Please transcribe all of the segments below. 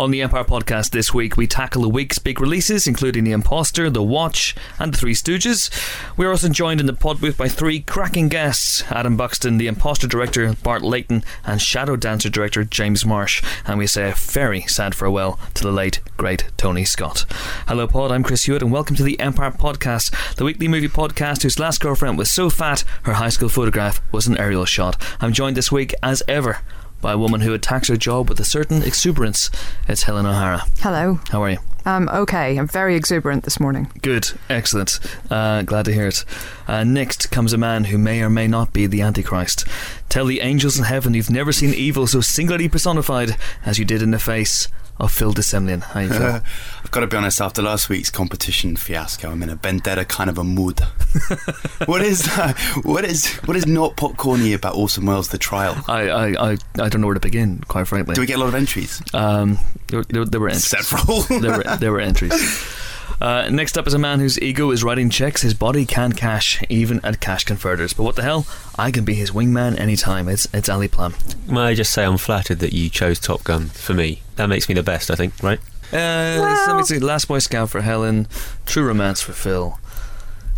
On the Empire podcast this week, we tackle the week's big releases, including The Imposter, The Watch, and The Three Stooges. We are also joined in the pod booth by three cracking guests Adam Buxton, The Imposter director Bart Layton, and Shadow Dancer director James Marsh. And we say a very sad farewell to the late, great Tony Scott. Hello, pod. I'm Chris Hewitt, and welcome to the Empire podcast, the weekly movie podcast whose last girlfriend was so fat her high school photograph was an aerial shot. I'm joined this week, as ever, by a woman who attacks her job with a certain exuberance. It's Helen O'Hara. Hello. How are you? Um, okay, I'm very exuberant this morning. Good, excellent. Uh, glad to hear it. Uh, next comes a man who may or may not be the Antichrist. Tell the angels in heaven you've never seen evil so singularly personified as you did in the face of Phil de Semlyen. How you feel? I've got to be honest. After last week's competition fiasco, I'm in a vendetta kind of a mood. what is that? What is what is not popcorny about Orson Welles' The Trial? I, I, I, I don't know where to begin, quite frankly. Do we get a lot of entries? Um, there, there, there were entries. Several. there, were, there were entries. Uh, next up is a man whose ego is writing checks his body can cash, even at cash converters. But what the hell? I can be his wingman anytime. It's it's Ali Plumb. May I just say I'm flattered that you chose Top Gun for me. That makes me the best, I think, right? Uh, let me see. Last Boy Scout for Helen. True Romance for Phil.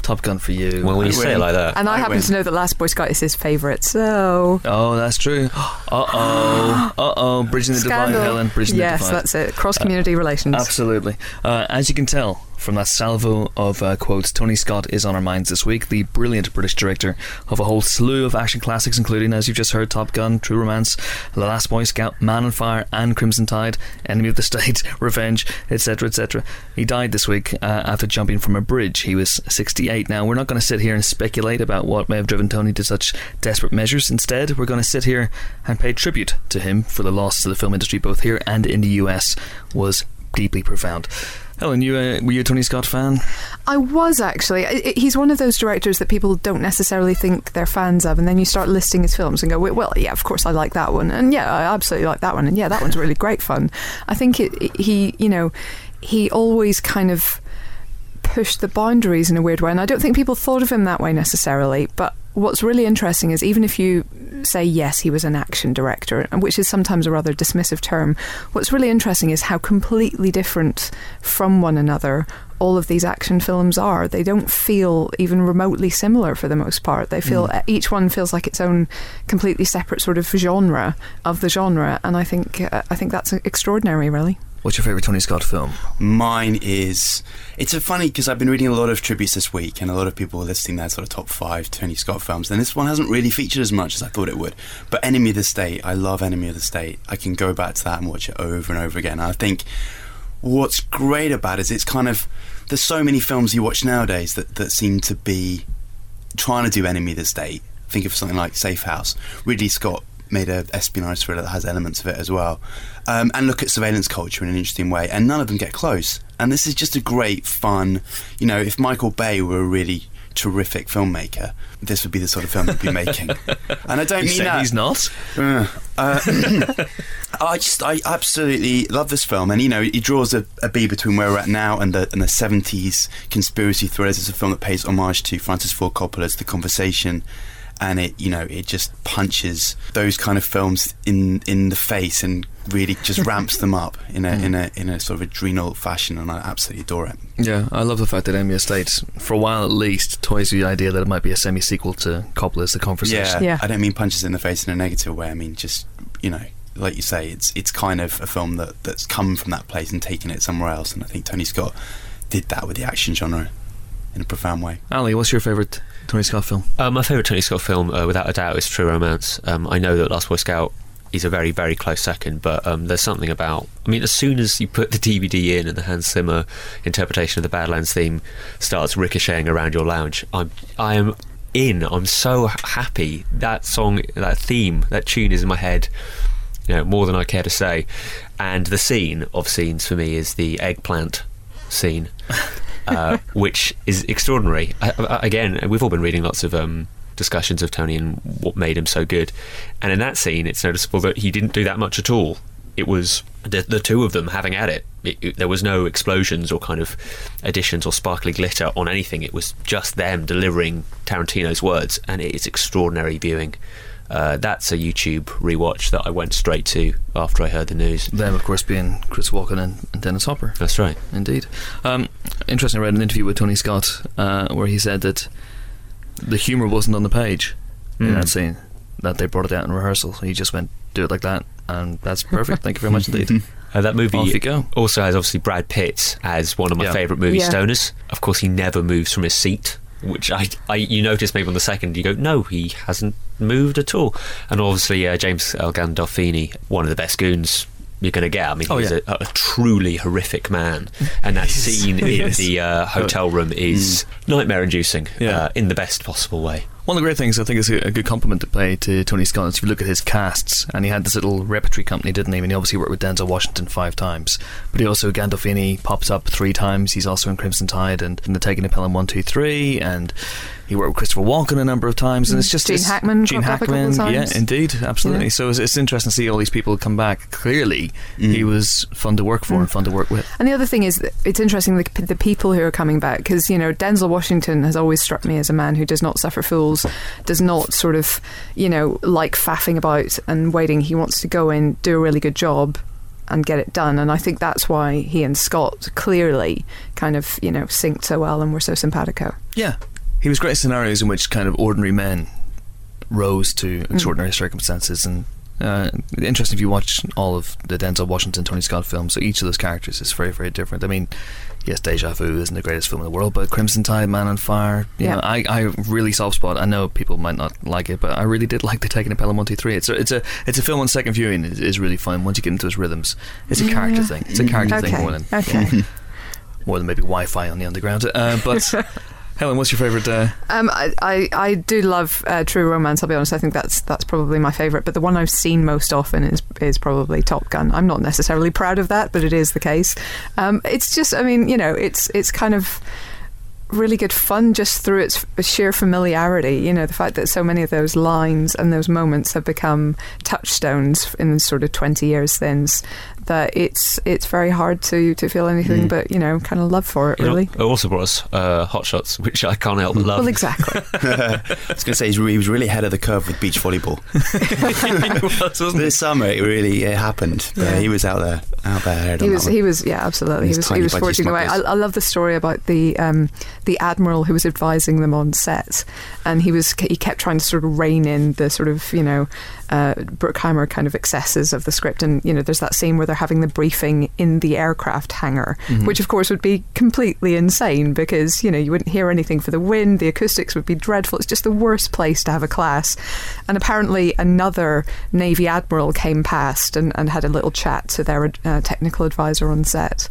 Top Gun for you. Well, when you I say it like that, And I, I happen win. to know that Last Boy Scout is his favourite, so. Oh, that's true. Uh oh. Uh oh. Bridging the Scandal. divide, Helen. Bridging yes, the divide. that's it. Cross community relations. Absolutely. Uh, as you can tell from that salvo of uh, quotes, Tony Scott is on our minds this week, the brilliant British director of a whole slew of action classics, including, as you've just heard, Top Gun, True Romance, The Last Boy Scout, Man on Fire, and Crimson Tide, Enemy of the State, Revenge, etc., etc. He died this week uh, after jumping from a bridge. He was 68. Now, we're not going to sit here and speculate about what may have driven Tony to such desperate measures. Instead, we're going to sit here and pay tribute to him for the loss to the film industry, both here and in the US, was deeply profound. Helen, you uh, were you a Tony Scott fan? I was actually. I- He's one of those directors that people don't necessarily think they're fans of, and then you start listing his films and go, "Well, well, yeah, of course I like that one, and yeah, I absolutely like that one, and yeah, that one's really great fun." I think it, it- he, you know, he always kind of pushed the boundaries in a weird way, and I don't think people thought of him that way necessarily. But what's really interesting is even if you say yes, he was an action director, which is sometimes a rather dismissive term. What's really interesting is how completely different from one another all of these action films are. They don't feel even remotely similar for the most part. They feel each one feels like its own completely separate sort of genre of the genre, and I think uh, I think that's extraordinary, really. What's your favourite Tony Scott film? Mine is. It's a funny because I've been reading a lot of tributes this week, and a lot of people are listing their sort of top five Tony Scott films. And this one hasn't really featured as much as I thought it would. But Enemy of the State, I love Enemy of the State. I can go back to that and watch it over and over again. And I think what's great about it is it's kind of there's so many films you watch nowadays that that seem to be trying to do Enemy of the State. Think of something like Safe House. Ridley Scott made a espionage thriller that has elements of it as well, um, and look at surveillance culture in an interesting way. And none of them get close. And this is just a great fun. You know, if Michael Bay were a really terrific filmmaker, this would be the sort of film he'd be making. And I don't You mean that. he's not. Uh, uh, I just, I absolutely love this film, and you know, it draws a, a B between where we're at now and the and the seventies conspiracy thrillers. It's a film that pays homage to Francis Ford Coppola's The Conversation, and it, you know, it just punches those kind of films in in the face and really just ramps them up in a hmm. in a in a sort of adrenal fashion, and I absolutely adore it. Yeah, I love the fact that Enemy of the State, for a while at least, toys with the idea that it might be a semi-sequel to Coppola's The Conversation. Yeah, Yeah. I don't mean punches in the face in a negative way. I mean just you know, like you say, it's it's kind of a film that that's come from that place and taken it somewhere else. And I think Tony Scott did that with the action genre in a profound way. Ali, what's your favourite Tony Scott film? uh, my favourite Tony Scott film, uh, without a doubt, is True Romance. Um, I know that Last Boy Scout is a very, very close second, but um, there's something about. I mean, as soon as you put the DVD in and the Hans Zimmer interpretation of the Badlands theme starts ricocheting around your lounge, I'm, I am in. I'm so happy. That song, that theme, that tune is in my head. You know, more than I care to say. And the scene of scenes for me is the eggplant scene. uh, which is extraordinary. I, I, again, we've all been reading lots of um, discussions of Tony and what made him so good. And in that scene, it's noticeable that he didn't do that much at all. It was the, the two of them having at it. It, it. There was no explosions or kind of additions or sparkly glitter on anything. It was just them delivering Tarantino's words, and it is extraordinary viewing. Uh, that's a YouTube rewatch that I went straight to after I heard the news. Them, of course, being Chris Walken and, and Dennis Hopper. That's right. Indeed. Um, interesting, I read an interview with Tony Scott uh, where he said that the humour wasn't on the page in Mm. that scene, that they brought it out in rehearsal. He just went, do it like that, and that's perfect. Thank you very much indeed. Uh, that movie you go. also has obviously Brad Pitt as one of my Yeah. favourite movie Yeah. stoners. Of course, he never moves from his seat, which I, I you notice maybe on the second, you go, no, he hasn't moved at all. And obviously, uh, James L. Gandolfini, one of the best goons you're going to get. I mean, Oh, he's yeah. a, a truly horrific man, and that scene in the uh, hotel room is nightmare-inducing Yeah. uh, in the best possible way. One of the great things I think is a, good compliment to pay to Tony Scott is if you look at his casts, and he had this little repertory company, didn't he? And he obviously worked with Denzel Washington five times, but he also Gandolfini pops up three times. He's also in Crimson Tide and in the Taking a Pelham one two three, and he worked with Christopher Walken a number of times, and it's just Gene it's- Hackman Gene popped up a couple Hackman, yeah, indeed, absolutely. Yeah. So it's, it's interesting to see all these people come back. Clearly, he mm. was fun to work for and mm. fun to work with. And the other thing is, it's interesting the, the people who are coming back because you know Denzel Washington has always struck me as a man who does not suffer fools, does not sort of you know like faffing about and waiting. He wants to go in, do a really good job, and get it done. And I think that's why he and Scott clearly kind of you know synced so well and were so simpatico. Yeah. He was great in scenarios in which kind of ordinary men rose to extraordinary circumstances. And uh, interesting if you watch all of the Denzel Washington, Tony Scott films, so each of those characters is very, very different. I mean, yes, Deja Vu isn't the greatest film in the world, but Crimson Tide, Man on Fire, you Yeah. know, I, I really soft spot. I know people might not like it, but I really did like the Taking a Pelham 123. It's a, it's a, it's a film on second viewing is, is really fun once you get into its rhythms. It's a character Yeah. thing. It's a character okay, thing more than, okay. more than maybe Wi Fi on the underground. Uh, but. Helen, what's your favourite? Uh, Um, I, I, I do love uh, True Romance. I'll be honest. I think that's that's probably my favourite. But the one I've seen most often is is probably Top Gun. I'm not necessarily proud of that, but it is the case. Um, it's just, I mean, you know, it's it's kind of really good fun just through its sheer familiarity. You know, the fact that so many of those lines and those moments have become touchstones in sort of 20 years since that it's it's very hard to to feel anything but you know kind of love for it. You know, Really. it also brought us uh, Hot Shots, which I can't help but love. Well, exactly. I was going to say he was really ahead of the curve with beach volleyball. this summer, it really it happened. Yeah. Yeah. he was out there, out there ahead He on was, he was, yeah, absolutely. He was, he was forging away. I. I love the story about the um, the admiral who was advising them on set, and he was he kept trying to sort of rein in the sort of you know uh, Bruckheimer kind of excesses of the script, and you know there's that scene where they're having the briefing in the aircraft hangar, which of course would be completely insane because you know you wouldn't hear anything for the wind, the acoustics would be dreadful. It's just the worst place to have a class, and apparently another Navy admiral came past and, and had a little chat to their uh, technical advisor on set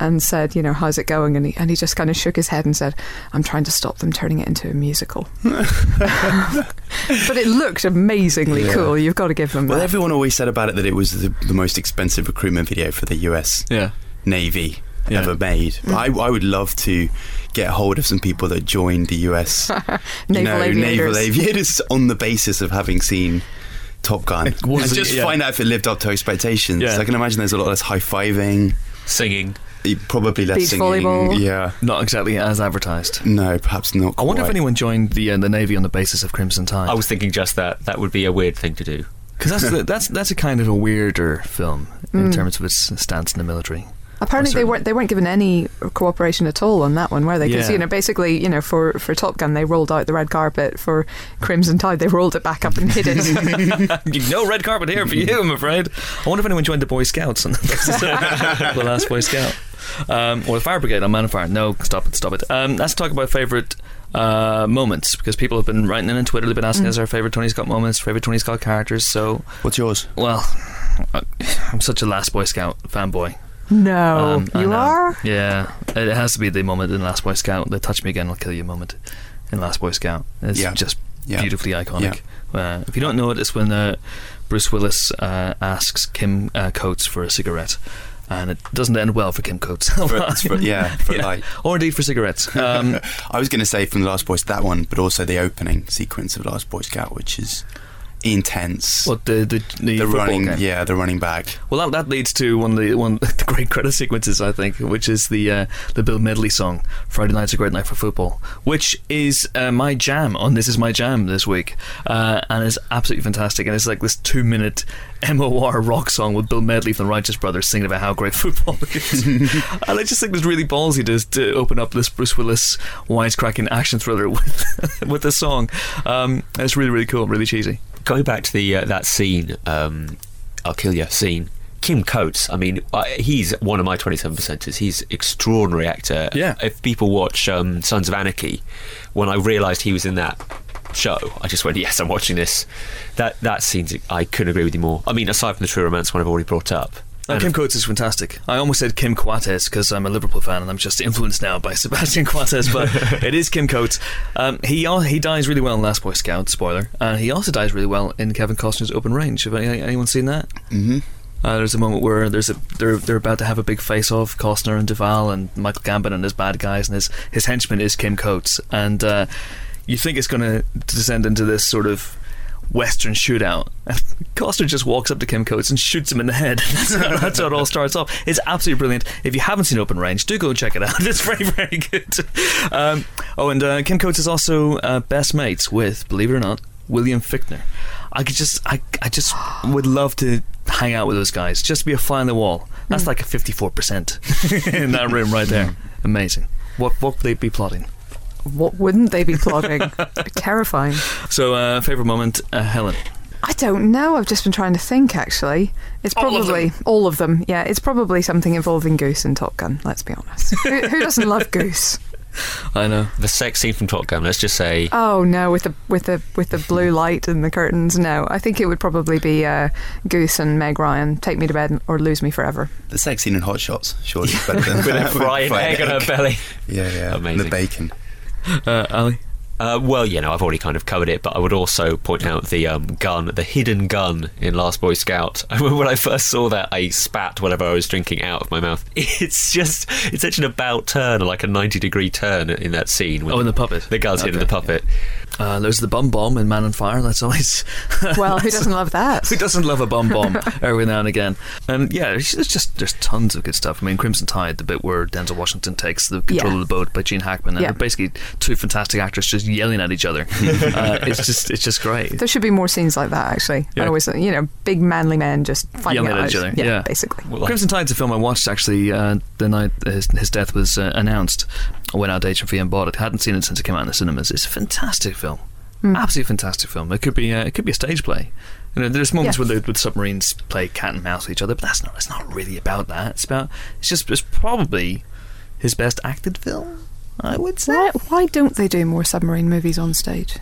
and said, you know, how's it going? And he, and he just kind of shook his head and said, I'm trying to stop them turning it into a musical. but it looked amazingly Yeah. cool. You've got to give them Well, that. everyone always said about it that it was the, the most expensive recruitment video for the US yeah. Navy Yeah. ever made. Mm. I, I would love to get hold of some people that joined the US you Naval know, aviators. naval aviators on the basis of having seen Top Gun. Was- and just yeah. find out if it lived up to expectations. Yeah. I can imagine there's a lot less high fiving, Singing. Probably less Beach singing. volleyball. Yeah. Not exactly as advertised. No, perhaps not. I wonder if quite. anyone joined the uh, the navy on the basis of Crimson Tide. I was thinking just that. That would be a weird thing to do. because that's the, that's that's a kind of a weirder film in Mm. terms of its stance in the military. Apparently, they weren't they weren't given any cooperation at all on that one, were they? Because Yeah. you know, basically, you know, for, for Top Gun, they rolled out the red carpet. For Crimson Tide, they rolled it back up and hid it. no red carpet here for you, I'm afraid. I wonder if anyone joined the Boy Scouts on the the last Boy Scout um, or the Fire Brigade on Man of Fire. No, stop it, stop it. Um, let's talk about favourite uh, moments because people have been writing in on Twitter. They've been asking us our favourite Tony Scott moments, favourite Tony Scott characters. So, What's yours? well, I'm such a Last Boy Scout fanboy. No, Um, you are. Yeah, it has to be the moment in Last Boy Scout. The touch me again, I'll kill you moment in Last Boy Scout. It's Yeah. just Yeah. beautifully iconic. Uh, if you don't know it, it's when uh, Bruce Willis uh, asks Kim uh, Coates for a cigarette. And it doesn't end well for Kim Coates. For, for, yeah, for Yeah. like. or indeed for cigarettes. Um, I was going to say from the Last Boy Scout that one, but also the opening sequence of Last Boy Scout, which is intense. What the the, the, the running, game? yeah, the running back. Well, that, that leads to one of the one of the great credit sequences, I think, which is the uh, the Bill Medley song "Friday Night's a Great Night for Football," which is uh, my jam on "This Is My Jam" this week, uh, and is absolutely fantastic. And it's like this two minute MOR rock song with Bill Medley from the Righteous Brothers singing about how great football is. and I just think it's really ballsy to, to open up this Bruce Willis wisecracking action thriller with with this song. Um, it's really really cool, really cheesy. Going back to the uh, that scene, um, I'll kill you scene. Kim Coates, I mean, uh, he's one of my 27 percenters. He's extraordinary actor. Yeah. If people watch um, Sons of Anarchy, when I realised he was in that show, I just went, "Yes, I'm watching this." That that scene, I couldn't agree with you more. I mean, aside from the True Romance one I've already brought up, And Kim Coates is fantastic. I almost said Kim Coates because I'm a Liverpool fan and I'm just influenced now by Sebastian Coates, but it is Kim Coates. Um, he he dies really well in Last Boy Scout, spoiler, and he also dies really well in Kevin Costner's Open Range. Have any, anyone seen that? hmm Uh, there's a moment where there's a they're they're about to have a big face off, Costner and Duvall and Michael Gambon and his bad guys, and his his henchman is Kim Coates, and uh, you think it's going to descend into this sort of western shootout. And Costner just walks up to Kim Coates and shoots him in the head. That's how, that's how it all starts off. It's absolutely brilliant. If you haven't seen Open Range, do go and check it out. It's very very good. Um, oh, and uh, Kim Coates is also uh, best mates with, believe it or not, William Fichtner. I could just, I, I just would love to hang out with those guys. Just be a fly on the wall. That's like a fifty-four percent in that room right there. Amazing. What, what would they be plotting? What wouldn't they be plotting? Terrifying. So, uh, favorite moment, uh, Helen. I don't know. I've just been trying to think. Actually, it's All of probably all of them. Yeah, it's probably something involving Goose and Top Gun. Let's be honest. who, who doesn't love Goose? I know. the sex scene from Top Gun. Let's just say Oh no, with the with the with the blue light and the curtains. No, I think it would probably be uh, Goose and Meg Ryan. Take me to bed or lose me forever. The sex scene in Hot Shots, surely is better than with a with fried fried egg on her belly. Yeah, yeah. And the bacon. Uh, Ali. Uh, well, you know, I've already kind of covered it, but I would also point out the um, gun, the hidden gun in Last Boy Scout. I remember when I first saw that, I spat whatever I was drinking out of my mouth. It's just, it's such an about turn, like a 90 degree turn in that scene. with Oh, in the puppet. The gun's Okay, the puppet. Uh, there's the bum bomb in Man on Fire. That's always. Well, who doesn't love that? Who doesn't love a bum bomb every now and again? And yeah, there's there's just there's tons of good stuff. I mean, Crimson Tide, the bit where Denzel Washington takes the control Yeah. of the boat by Gene Hackman, and Yeah. they're basically two fantastic actors just yelling at each other. uh, it's just it's just great. There should be more scenes like that. Actually, Yeah. I always, you know, big manly men just fighting Yelling at each other, Yeah, yeah. basically. Well, like- Crimson Tide's a film I watched actually uh, the night his, his death was uh, announced. I went out to HMV and bought it. Hadn't seen it since it came out in the cinemas. It's a fantastic film, absolutely fantastic film. It could be uh, it could be a stage play. You know, there's moments Yeah. where the, with submarines play cat and mouse with each other, but that's not it's not really about that. It's about it's just it's probably his best acted film. I would say. Why, why don't they do more submarine movies on stage?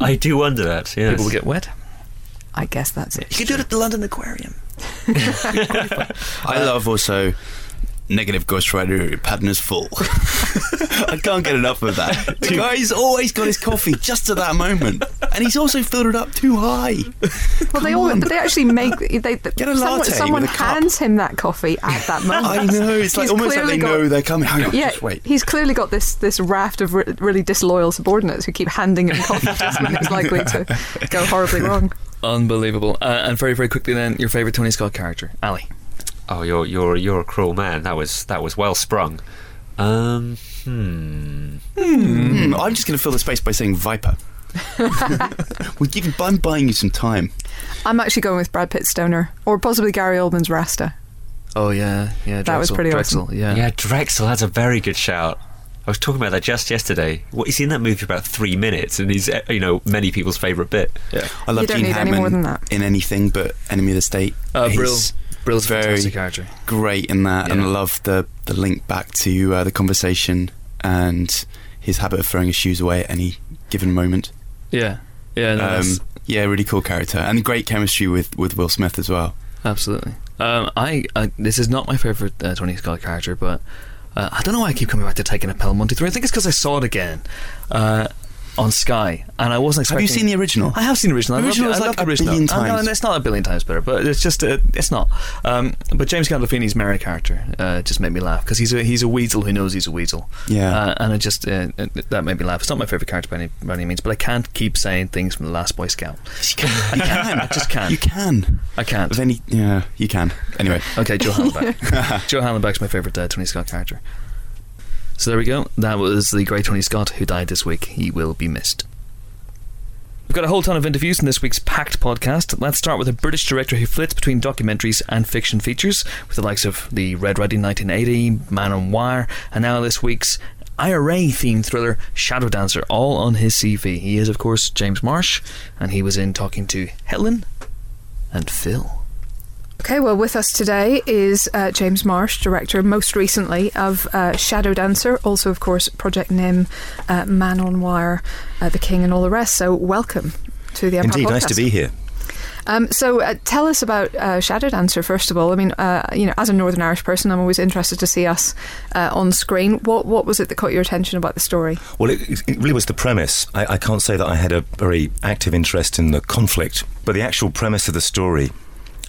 I do wonder that, yes. People will get wet. I guess that's it. You could do it at the London Aquarium. I love also negative Ghost Rider pattern is full. I can't get enough of that. The guy's always got his coffee just to that moment, and he's also filled it up too high. Well, they all, but they actually make they, they Get a someone, latte someone with a cup. hands him that coffee at that moment. I know it's like He's almost like clearly they got- know they're coming. Hang on, Yeah, just wait. he's clearly got this this raft of re- really disloyal subordinates who keep handing him coffee just when it's likely to go horribly wrong. Unbelievable. Uh, and very very quickly then, your favorite Tony Scott character, Ali. Oh, you're you're you're a cruel man. That was that was well sprung. Um, hmm. Hmm, I'm just going to fill the space by saying Viper. we give, I'm buying you some time. I'm actually going with Brad Pitt Stoner or possibly Gary Oldman's Rasta. Oh yeah, yeah. Drexel, That was pretty Drexel, awesome. Yeah. Yeah, Drexel. That's a very good shout. I was talking about that just yesterday. What he's in that movie for about three minutes, and he's uh, you know many people's favourite bit. yeah. I love You don't Gene need any more than that. in anything but Enemy of the State. Uh, He's Brill. Brill's very- great in that, and I love the the link back to uh, the conversation and his habit of throwing his shoes away at any given moment. Yeah. Yeah. No, Um, yeah, really cool character, and great chemistry with with Will Smith as well. Absolutely. Um, I, I this is not my favorite uh, Tony Scott character, but uh, I don't know why I keep coming back to taking a Pelham one two three. I think it's because I saw it again. Uh, on Sky, and I wasn't expecting. Have you seen the original? I have seen the original. I love Original is like the a original. billion know, times. and it's not a billion times better, but it's just uh, it's not. Um, but James Gandolfini's Mary character uh, just made me laugh because he's a he's a weasel who knows he's a weasel. Yeah. uh, and it just uh, it, that made me laugh. It's not my favorite character by any, by any means, but I can't keep saying things from the Last Boy Scout. You can. I can. I just can't. You can. I can't. Then, yeah, you can. Anyway, Okay, Joe Hallenbeck. Joe Hallenbeck's my favourite uh, Tony Scott character. So there we go. That was the great Tony Scott who died this week. He will be missed. We've got a whole ton of interviews in this week's packed podcast. Let's start with a British director who flits between documentaries and fiction features, with the likes of the Red Riding 1980, Man on Wire, and now this week's IRA themed thriller Shadow Dancer, all on his CV. He is, of course, James Marsh, and he was in talking to Helen and Phil. Okay, well, with us today is uh, James Marsh, director most recently of uh, Shadow Dancer, also, of course, Project Nim, uh, Man on Wire, uh, The King, and all the rest. So, welcome to the Empire Indeed, nice to be here. Um, so, uh, tell us about uh, Shadow Dancer first of all. I mean, uh, you know, as a Northern Irish person, I'm always interested to see us uh, on screen. What what was it that caught your attention about the story? Well, it, it really was the premise. I, I can't say that I had a very active interest in the conflict, but the actual premise of the story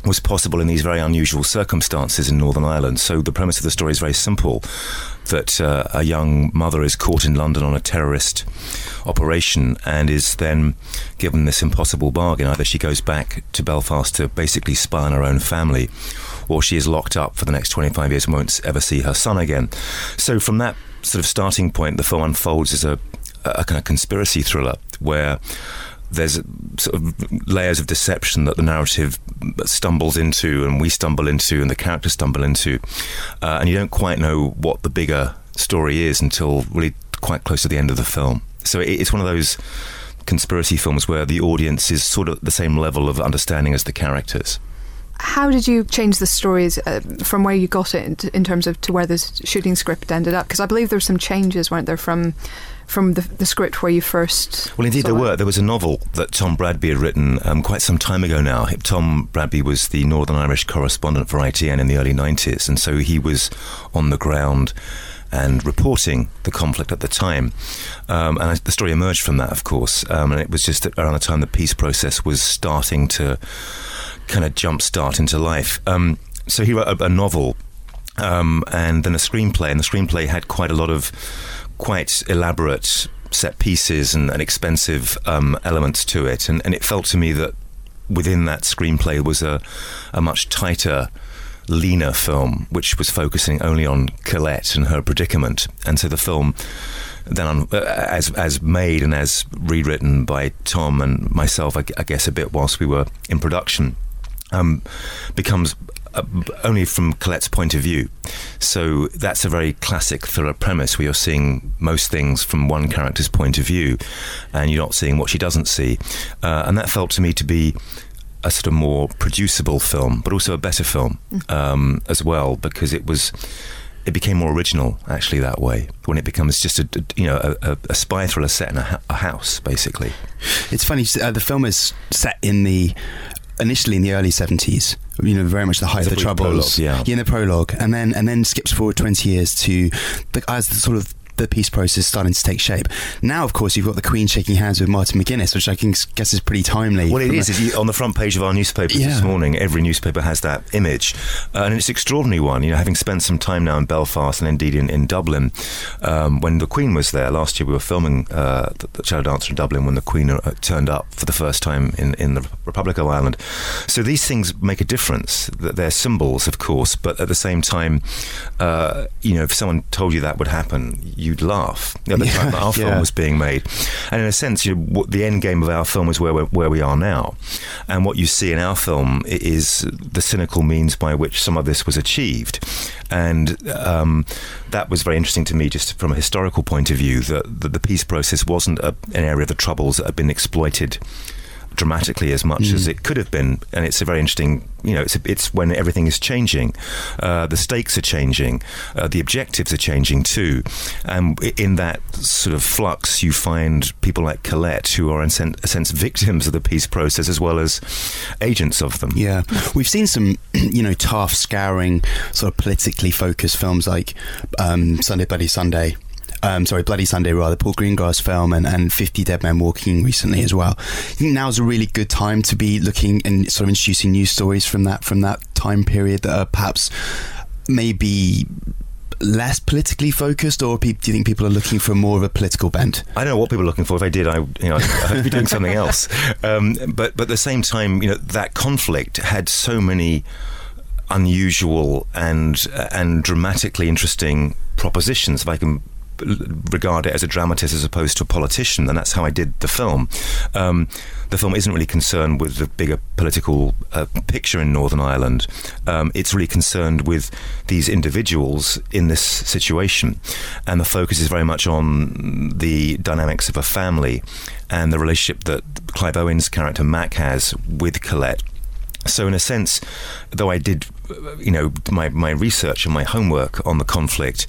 was possible in these very unusual circumstances in Northern Ireland. So the premise of the story is very simple that uh, a young mother is caught in London on a terrorist operation and is then given this impossible bargain. Either she goes back to Belfast to basically spy on her own family, or she is locked up for the next 25 years and won't ever see her son again. So from that sort of starting point, the film unfolds as a, a kind of conspiracy thriller where there's sort of layers of deception that the narrative stumbles into and we stumble into and the characters stumble into uh, and you don't quite know what the bigger story is until really quite close to the end of the film. So it, it's one of those conspiracy films where the audience is sort of the same level of understanding as the characters How did you change the stories uh, from where you got it in, in terms of to where the shooting script ended up? Because I believe there were some changes, weren't there, from from the, the script where you first. Well, indeed, there it? were. There was a novel that Tom Bradby had written um, quite some time ago now. Tom Bradby was the Northern Irish correspondent for ITN in the early 90s, and so he was on the ground and reporting the conflict at the time. Um, and I, the story emerged from that, of course. Um, and it was just around the time the peace process was starting to kind of jumpstart into life. Um, so he wrote a, a novel um, and then a screenplay, and the screenplay had quite a lot of quite elaborate set pieces and, and expensive um, elements to it, and, and it felt to me that within that screenplay was a, a much tighter, leaner film, which was focusing only on Colette and her predicament, and so the film. Then, uh, as as made and as rewritten by Tom and myself, I, I guess a bit whilst we were in production, um, becomes uh, only from Colette's point of view. So that's a very classic thriller premise where you're seeing most things from one character's point of view and you're not seeing what she doesn't see. Uh, and that felt to me to be a sort of more producible film, but also a better film um, as well because it was. It became more original, actually, that way. When it becomes just a, you know, a, a, a spy thriller set in a, ha- a house, basically. It's funny. Uh, the film is set in the initially in the early seventies. You know, very much the height There's of the troubles. prologue, yeah. in the prologue, and then and then skips forward twenty years to the, as the sort of the peace process starting to take shape. Now, of course, you've got the Queen shaking hands with Martin McGuinness, which I can guess is pretty timely. Well, it is. a- you, on the front page of our newspapers this morning, every newspaper has that image. Uh, and it's an extraordinary one. You know, having spent some time now in Belfast and indeed in, in Dublin, um, when the Queen was there last year, we were filming uh, the, the Shadow Dancer in Dublin when the Queen uh, turned up for the first time in, in the Republic of Ireland. So these things make a difference. That They're symbols, of course, but at the same time, uh, you know, if someone told you that would happen, you'd laugh. At the Yeah, time that our film was being made. And in a sense, you know, what the end game of our film is where we're, where we are now. And what you see in our film is the cynical means by which some of this was achieved. And um, that was very interesting to me, just from a historical point of view, that, that the peace process wasn't a, an area of the troubles that had been exploited dramatically as much as it could have been, and it's a very interesting. You know, it's a, it's when everything is changing, uh, the stakes are changing, uh, the objectives are changing too, and in that sort of flux, you find people like Colette who are in sen- a sense victims of the peace process as well as agents of them. Yeah, we've seen some, you know, tough, scouring, sort of politically focused films like um, Sunday Bloody Sunday. Um, sorry, Bloody Sunday rather, Paul Greengrass film, and, and 50 Dead Men Walking recently as well. I think now is a really good time to be looking and sort of introducing new stories from that from that time period that are perhaps maybe less politically focused, or do you think people are looking for more of a political bent? I don't know what people are looking for. If I did, I, you know, I'd be doing something else. Um, but but at the same time, you know, that conflict had so many unusual and and dramatically interesting propositions. If I can regard it as a dramatist as opposed to a politician, and that's how I did the film. Um, the film isn't really concerned with the bigger political uh, picture in Northern Ireland. Um, it's really concerned with these individuals in this situation, and the focus is very much on the dynamics of a family and the relationship that Clive Owen's character Mac has with Colette. So, in a sense, though I did, you know, my, my research and my homework on the conflict,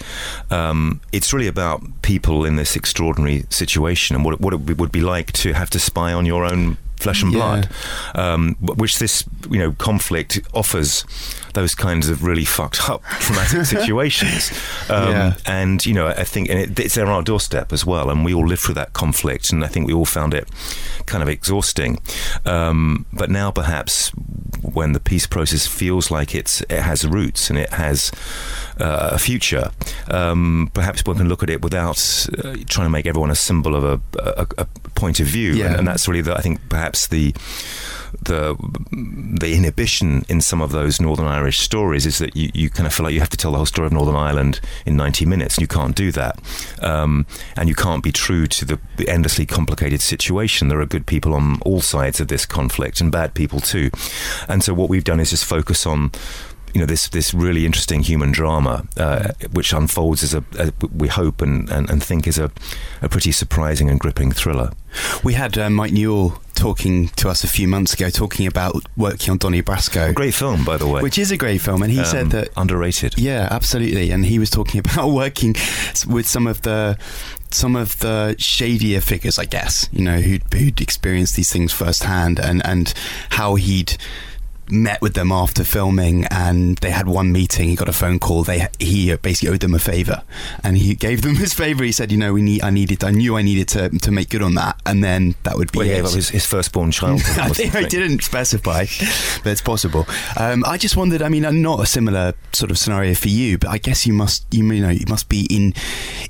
um, it's really about people in this extraordinary situation and what what it would be like to have to spy on your own flesh and Yeah. blood, um, which this, you know, conflict offers those kinds of really fucked up traumatic situations. Um, Yeah. And, you know, I think and it, it's on our doorstep as well. And we all lived through that conflict. And I think we all found it kind of exhausting. Um, but now, perhaps, when the peace process feels like it's it has roots and it has uh, a future, um, perhaps one can look at it without uh, trying to make everyone a symbol of a, a, a point of view. Yeah. And, and that's really, the, I think, perhaps the the the inhibition in some of those Northern Irish stories is that you, you kind of feel like you have to tell the whole story of Northern Ireland in 90 minutes, and you can't do that. Um, and you can't be true to the, the endlessly complicated situation. There are good people on all sides of this conflict and bad people too. And so what we've done is just focus on you know this this really interesting human drama, uh, which unfolds as a, a we hope and, and, and think is a, a pretty surprising and gripping thriller. We had uh, Mike Newell talking to us a few months ago, talking about working on Donnie Brasco, A Great film, by the way. which is a great film, and he Um, said that underrated. Yeah, absolutely. And he was talking about working with some of the some of the shadier figures, I guess, you know, who'd, who'd experienced these things firsthand, and and how he'd met with them after filming and they had one meeting he got a phone call they he basically owed them a favor and he gave them his favor he said you know we need I needed I knew I needed to to make good on that and then that would be Well, it. his, his firstborn child. I think I didn't specify, but it's possible. Um, I just wondered. I mean, uh, not a similar sort of scenario for you, but I guess you must, you know, you must be in,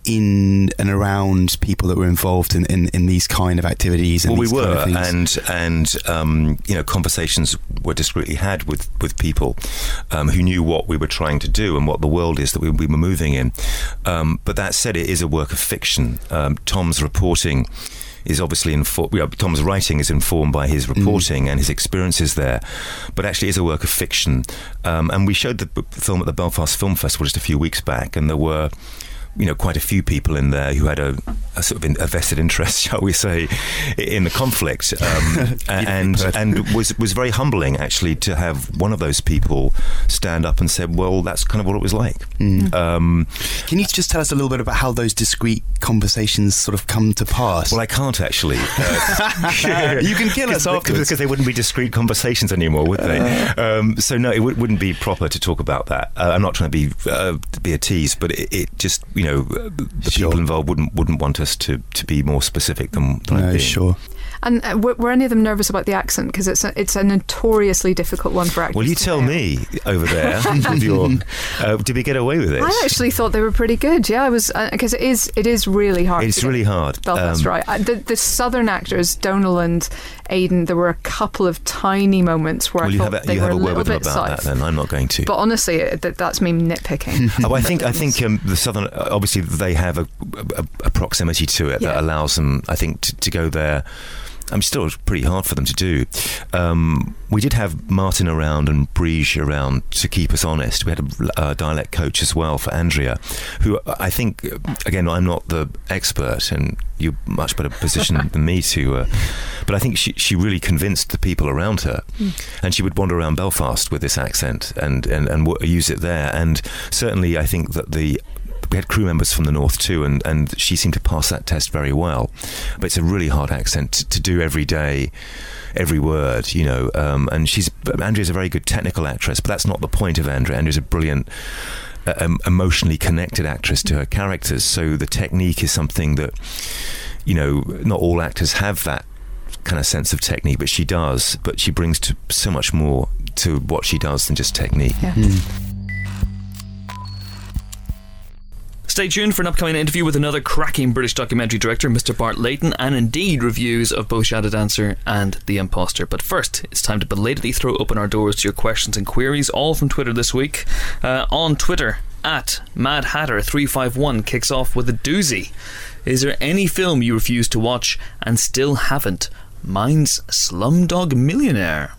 in and around people that were involved in, in, in these kind of activities. And Well, we these kind were, of and and um, you know, conversations were had with with people um, who knew what we were trying to do and what the world is that we, we were moving in. Um, but that said, it is a work of fiction. Um, Tom's reporting is obviously informed. You know, Tom's writing is informed by his reporting and his experiences there, but actually is a work of fiction. Um, and we showed the b- film at the Belfast Film Festival just a few weeks back, and there were you know, quite a few people in there who had a, a sort of in, a vested interest, shall we say, in the conflict, um, and and was was very humbling actually to have one of those people stand up and said, "Well, that's kind of what it was like." Mm. Um, Can you just tell us a little bit about how those discrete conversations sort of come to pass? well, I can't actually. Uh, you can kill us afterwards. because they wouldn't be discreet conversations anymore, would they? Uh. um, so no, it w- wouldn't be proper to talk about that. Uh, I'm not trying to be uh, be a tease, but it, it just you know uh, the Sure. people involved wouldn't wouldn't want us to, to be more specific than, than no, being. sure. And uh, were, were any of them nervous about the accent? Because it's a, it's a notoriously difficult one for actors. Well, you to tell nail. me over there. with your, uh, did we get away with it? I actually thought they were pretty good. Yeah, I was because it is it is really hard. It's really hard. Belfast, Um, right? Uh, The, the southern actors, Domhnall and Aidan, there were a couple of tiny moments where Well, I you thought have a, they you were have a a little with them bit about that. Then I'm not going to. But honestly, it, that, that's me nitpicking. Oh, I think I think um, the southern uh, obviously they have a, a, a proximity to it that allows them, I think, to, to go there. I'm still pretty hard for them to do. Um, we did have Martin around and Briege around to keep us honest. We had a, uh dialect coach as well for Andrea, who I think, again, I'm not the expert, and you're much better positioned than me to. Uh, but I think she she really convinced the people around her, and she would wander around Belfast with this accent and and and w- use it there. And certainly, I think that the we had crew members from the north too, and, and she seemed to pass that test very well. But it's a really hard accent to, to do every day, every word, you know. Um, and she's Andrea's a very good technical actress, but that's not the point of Andrea. Andrea's a brilliant a, a emotionally connected actress to her characters. So the technique is something that you know not all actors have that kind of sense of technique, but she does. But she brings to so much more to what she does than just technique. Yeah. Stay tuned for an upcoming interview with another cracking British documentary director, Mr. Bart Layton, and indeed reviews of both Shadow Dancer and The Imposter. But first, it's time to belatedly throw open our doors to your questions and queries, all from Twitter this week. Uh, on Twitter, at Mad Hatter 351 kicks off with a doozy. Is there any film you refuse to watch and still haven't? Mine's Slumdog Millionaire.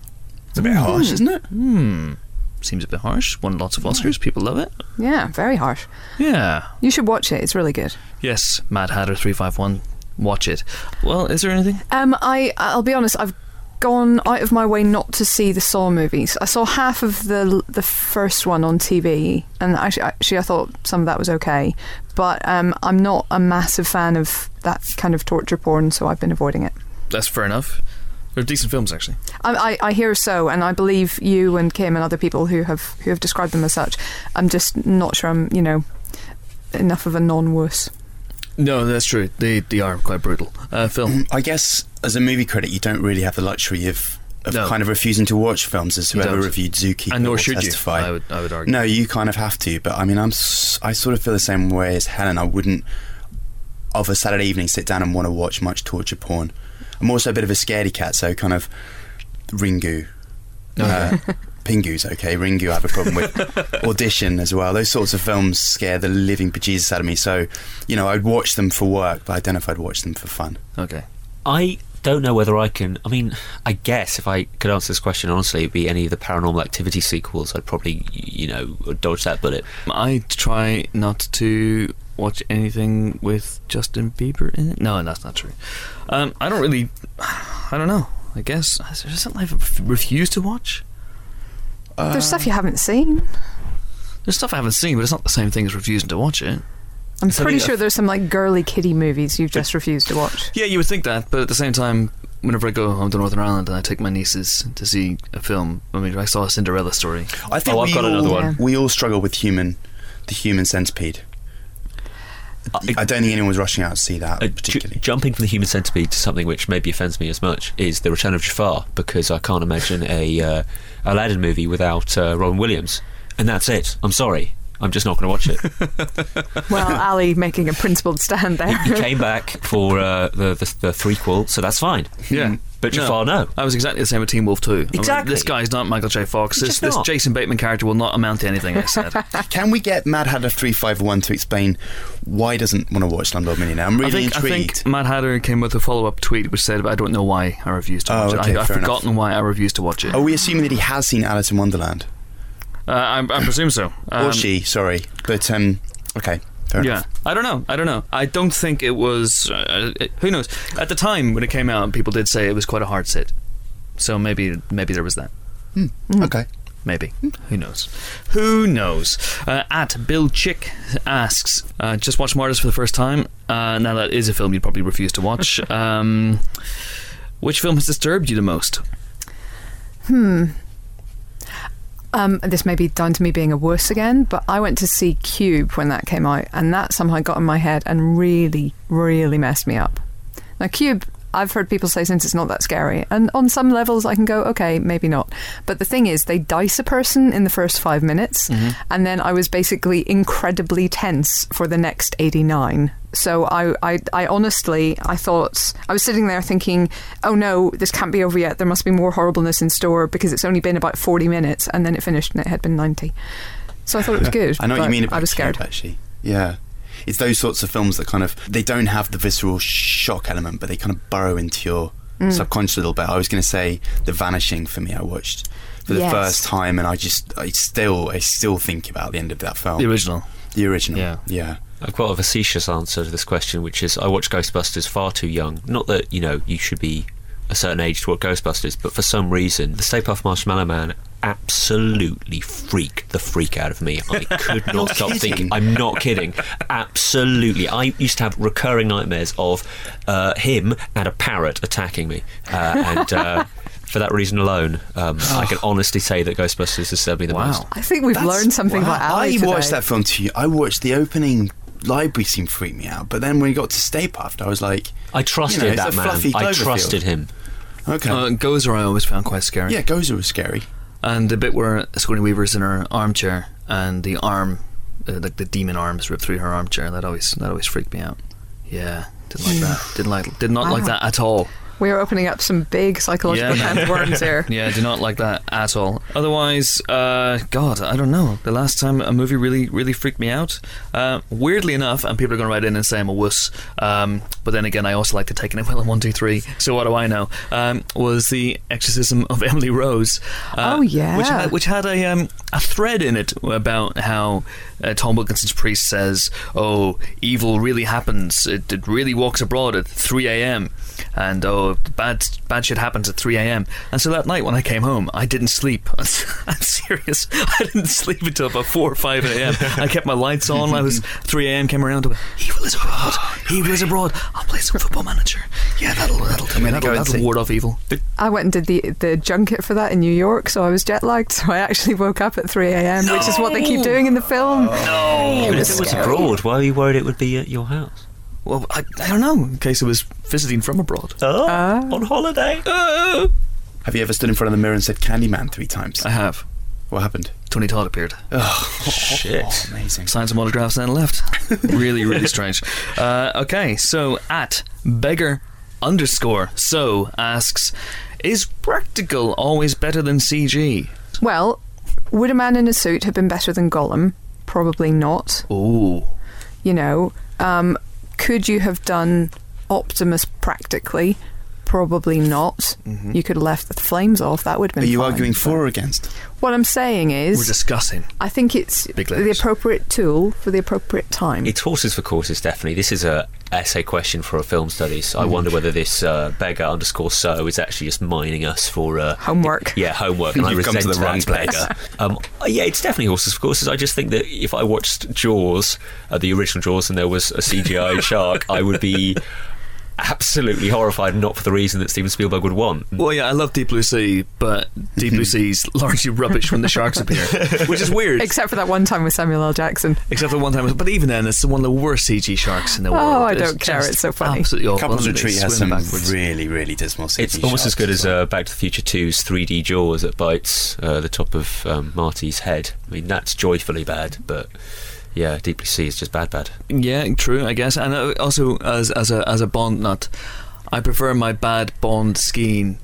It's a bit harsh, isn't it? Hmm. Seems a bit harsh. Won lots of Oscars. People love it. Yeah, very harsh. Yeah. You should watch it. It's really good. Yes, Mad Hatter 351. Watch it. Well, is there anything? Um, I I'll be honest. I've gone out of my way not to see the Saw movies. I saw half of the the first one on TV, and actually, actually I thought some of that was okay. But um, I'm not a massive fan of that kind of torture porn, so I've been avoiding it. That's fair enough. They're decent films, actually. I, I, I hear so, and I believe you and Kim and other people who have who have described them as such. I'm just not sure I'm you know enough of a non-wuss. No, that's true. They they are quite brutal. Uh, Phil, I guess as a movie critic, you don't really have the luxury of, of No. kind of refusing to watch films as whoever reviewed Zookeeper and nor will should you. I would I would argue. No, you kind of have to. But I mean, I'm s- I sort of feel the same way as Helen. I wouldn't of a Saturday evening sit down and want to watch much torture porn. I'm also a bit of a scaredy cat, so kind of Ringu. Uh, Pingu's okay. Ringu, I have a problem with. Audition as well. Those sorts of films scare the living bejesus out of me. So, you know, I'd watch them for work, but I don't know if I'd watch them for fun. Okay. I don't know whether I can. I mean, I guess if I could answer this question honestly, it'd be any of the Paranormal Activity sequels. I'd probably, you know, dodge that bullet. I try not to watch anything with Justin Bieber in it. No, that's not true. Um, I don't really. I don't know. I guess is there something I refuse to watch? There's stuff you haven't seen. There's stuff I haven't seen, but it's not the same thing as refusing to watch it. I'm So pretty the- sure there's some like girly kiddie movies you've just refused to watch. Yeah, you would think that, but at the same time, whenever I go home to Northern Ireland and I take my nieces to see a film, I mean, I saw a Cinderella story. I think Oh, I've got all, another one. We all struggle with human, the human centipede. I don't think anyone was rushing out to see that Uh, ju- particularly. jumping from the human centipede to something which maybe offends me as much is the Return of Jafar because I can't imagine a uh, Aladdin movie without uh, Robin Williams, and that's it. I'm sorry, I'm just not going to watch it. Well, Ali making a principled stand there. he came back for uh, the, the the threequel, so that's fine. Yeah. But Jafar, no. I was exactly the same with Teen Wolf 2. I mean, Exactly. this guy's not Michael J. Fox. This, this. Jason Bateman character will not amount to anything I said. Can we get Mad Hatter three five one to explain why he doesn't want to watch Slumdog Millionaire? I'm I really think, I intrigued. think Mad Hatter came with a follow up tweet which said, I don't know why I refused to Oh, watch okay, it. I, I've fair enough. forgotten why I refused to watch it. Are we assuming that he has seen Alice in Wonderland, Uh, I, I presume so. or Um, she? Sorry, but um, okay, fair Yeah, enough. I don't know. I don't know. I don't think it was. Uh, it, who knows? At the time when it came out, people did say it was quite a hard sit. So maybe maybe there was that. Okay. Maybe. Who knows? Who knows? Uh, at Bill Chick asks, uh, just watch Martyrs for the first time. Uh, now that is a film you'd probably refuse to watch. um, which film has disturbed you the most? Um, this may be down to me being a wuss again, but I went to see Cube when that came out, and that somehow got in my head and really, really messed me up. Now, Cube, I've heard people say since it's not that scary, and on some levels I can go, okay, maybe not. But the thing is, they dice a person in the first five minutes, mm-hmm. and then I was basically incredibly tense for the next 89. So I, I, I honestly, I thought I was sitting there thinking, "Oh no, this can't be over yet. There must be more horribleness in store because it's only been about forty minutes, and then it finished and it had been ninety. So I thought it was good. I know what you mean about I was scared. Actually. Yeah. It's those sorts of films that kind of they don't have the visceral shock element, but they kind of burrow into your Mm. subconscious a little bit. I was going to say The Vanishing for me. I watched for the Yes. first time, and I just I still I still think about the end of that film, The original. the original. Yeah. yeah. I've got a facetious answer to this question, which is I watched Ghostbusters far too young. Not that, you know, you should be a certain age to watch Ghostbusters, but for some reason, the Stay Puft Marshmallow Man absolutely freaked the freak out of me. I could not stop kidding. thinking. I'm not kidding. Absolutely. I used to have recurring nightmares of uh, him and a parrot attacking me. Uh, and. Uh, for that reason alone, um, I can honestly say that Ghostbusters has served me the Wow. most. I think we've That's- learned something wow. about Ali I today. watched that film too. I watched the opening library scene freak me out, but then when we got to Stay Puft, I was like, I trusted You know, that man. I trusted him. okay, Uh, Gozer I always found quite scary. yeah, Gozer was scary. And the bit where Sigourney Weaver's in her armchair and the arm, uh, like the demon arms ripped through her armchair, that always that always freaked me out. Yeah, didn't like that. Didn't like did not like that at all. We're opening up some big psychological Yeah, worms here. Yeah, I do not like that at all. Otherwise, uh, God, I don't know. The last time a movie really, really freaked me out, uh, weirdly enough, and people are going to write in and say I'm a wuss, um, but then again, I also like to take an well in one, two, three. So what do I know? Um, was the Exorcism of Emily Rose? Uh, Oh, yeah. which had, which had a um, a thread in it about how uh, Tom Wilkinson's priest says, "Oh, evil really happens. It, it really walks abroad at 3 a.m." And oh, bad bad shit happens at 3 a.m. And so that night when I came home, I didn't sleep. I'm serious. I didn't sleep until about 4 or 5 a.m. I kept my lights on. I was 3 a.m. Came around. To, evil is abroad. Evil is abroad. I'll play some football manager. Yeah, that'll that'll I'm that'll, that'll ward off evil. I went and did the the junket for that in New York, so I was jet lagged. So I actually woke up at 3 a.m., which is what they keep doing in the film. No. Even was if it was abroad, why are you worried it would be at your house? Well, I, I don't know. In case it was visiting from abroad. Oh, Ah. on holiday. Uh, Have you ever stood in front of the mirror and said Candyman three times? I have. What happened? Tony Todd appeared. Oh, Shit. Oh, amazing. Signed some autographs and then left. really, really strange. Uh, okay, so at beggar underscore so asks, is practical always better than CG? Well, would a man in a suit have been better than Gollum? Probably not. Ooh. You know, um, could you have done Optimus practically? Probably not. You could have left the flames off. That would have Are you fine. arguing for or against? What I'm saying is, We're discussing. I think it's Big the appropriate tool for the appropriate time. It's horses for courses, definitely. This is a essay question for a film studies. I wonder whether this uh, beggar underscore so is actually just mining us for uh, Homework. Yeah, homework, and I You've come resent to the wrong place. beggar. um, yeah, it's definitely horses for courses. I just think that if I watched Jaws, uh, the original Jaws, and there was a CGI shark, I would be absolutely horrified, not for the reason that Steven Spielberg would want. Well, yeah, I love Deep Blue Sea, but Deep Blue Sea's largely rubbish when the sharks appear, which is weird. Except for that one time with Samuel L. Jackson. Except for one time, but even then, it's one of the worst CG sharks in the world. Oh. I It's don't care, it's so funny. Absolutely awful. Couples They Retreat has swim some backwards. really, really dismal CG It's almost as good as well. uh, Back to the Future 2's 3D Jaws that bites uh, the top of um, Marty's head. I mean, that's joyfully bad, but yeah, Deep Blue Sea is just bad, bad. Yeah, true, I guess. And uh, also, as as a as a Bond nut, I prefer my bad Bond skiing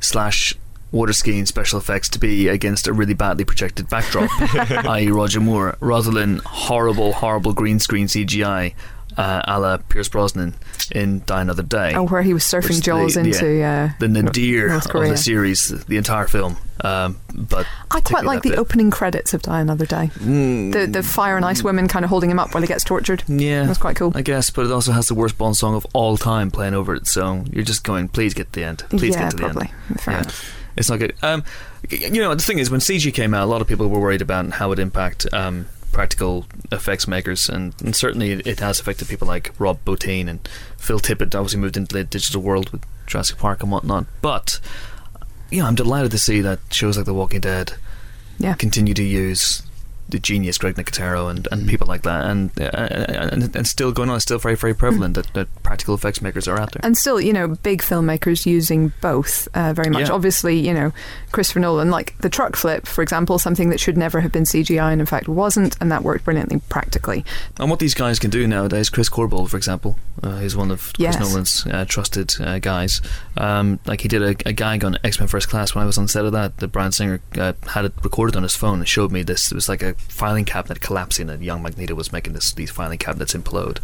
slash water skiing special effects to be against a really badly projected backdrop, i.e., Roger Moore, rather than horrible, horrible green screen CGI. Uh, a la Pierce Brosnan in Die Another Day. Oh, where he was surfing Jaws the- into uh, the nadir North of the series, the entire film. Um, but I quite like the bit. opening credits of Die Another Day. Mm, The the fire and ice women kind of holding him up while he gets tortured. yeah, That's quite cool. I guess, but it also has the worst Bond song of all time playing over it. So you're just going, please get to the end. Please yeah, get to the probably. end. Fair Yeah. enough. It's not good. Um, you know, the thing is, when CG came out, a lot of people were worried about how it impact um, practical effects makers, and, and certainly it, has affected people like Rob Bottin and Phil Tippett. Obviously, moved into the digital world with Jurassic Park and whatnot. But know, I'm delighted to see that shows like The Walking Dead Yeah. continue to use the genius Greg Nicotero and, and people like that, and, uh, and and still going on. It's still very very prevalent that, that practical effects makers are out there. And still, you know, big filmmakers using both uh, very much. Yeah. Obviously, you know, Christopher Nolan, like the truck flip, for example, something that should never have been CGI and in fact wasn't, and that worked brilliantly practically. And what these guys can do nowadays, Chris Corbould, for example, uh, who's one of Chris Yes. Nolan's uh, trusted uh, guys. Um, like he did a, a gag on X Men First Class when I was on set of that. The Bryan Singer uh, had it recorded on his phone and showed me this. It was like a filing cabinet collapsing, and young Magneto was making this these filing cabinets implode.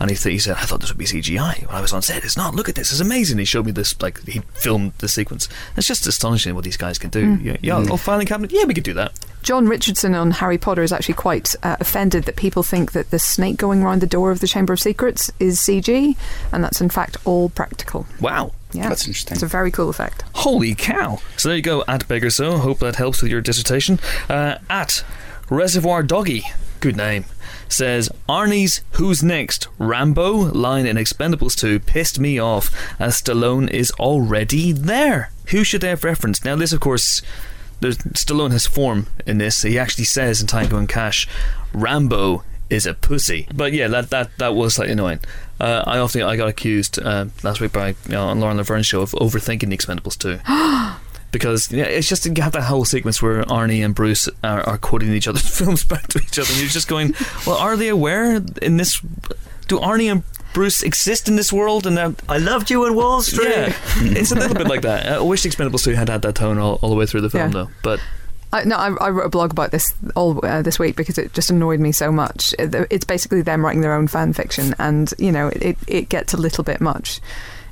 And he, th- he said, I thought this would be CGI. When I was on set, it's not. Look at this. It's amazing. He showed me this, like, he filmed the sequence. It's just astonishing what these guys can do. Yeah, yeah oh, filing cabinet? Yeah, we could do that. John Richardson on Harry Potter is actually quite uh, offended that people think that the snake going around the door of the Chamber of Secrets is CG, and that's in fact all practical. Wow. Yeah, That's interesting. It's a very cool effect. Holy cow! So there you go, at Beggar So. Hope that helps with your dissertation. Uh, at Reservoir Doggy, good name, says Arnie's Who's Next? Rambo line in Expendables 2 pissed me off as Stallone is already there. Who should they have referenced? Now, this, of course, there's Stallone has form in this. He actually says in Tango and Cash, Rambo is a pussy. But yeah, that that, that was slightly annoying. Uh, I often I got accused uh, last week by you know, on Lauren Laverne's show of overthinking the Expendables 2. because yeah, it's just you have that whole sequence where Arnie and Bruce are, are quoting each other's films back to each other, and you're just going, "Well, are they aware in this? Do Arnie and Bruce exist in this world?" And I loved you in Wall Street. yeah, it's a little bit like that. I wish the Expendables 2 had had that tone all, all the way through the film, Yeah. though. But I, no, I, I wrote a blog about this all uh, this week because it just annoyed me so much. It- It's basically them writing their own fan fiction, and you know, it, it gets a little bit much.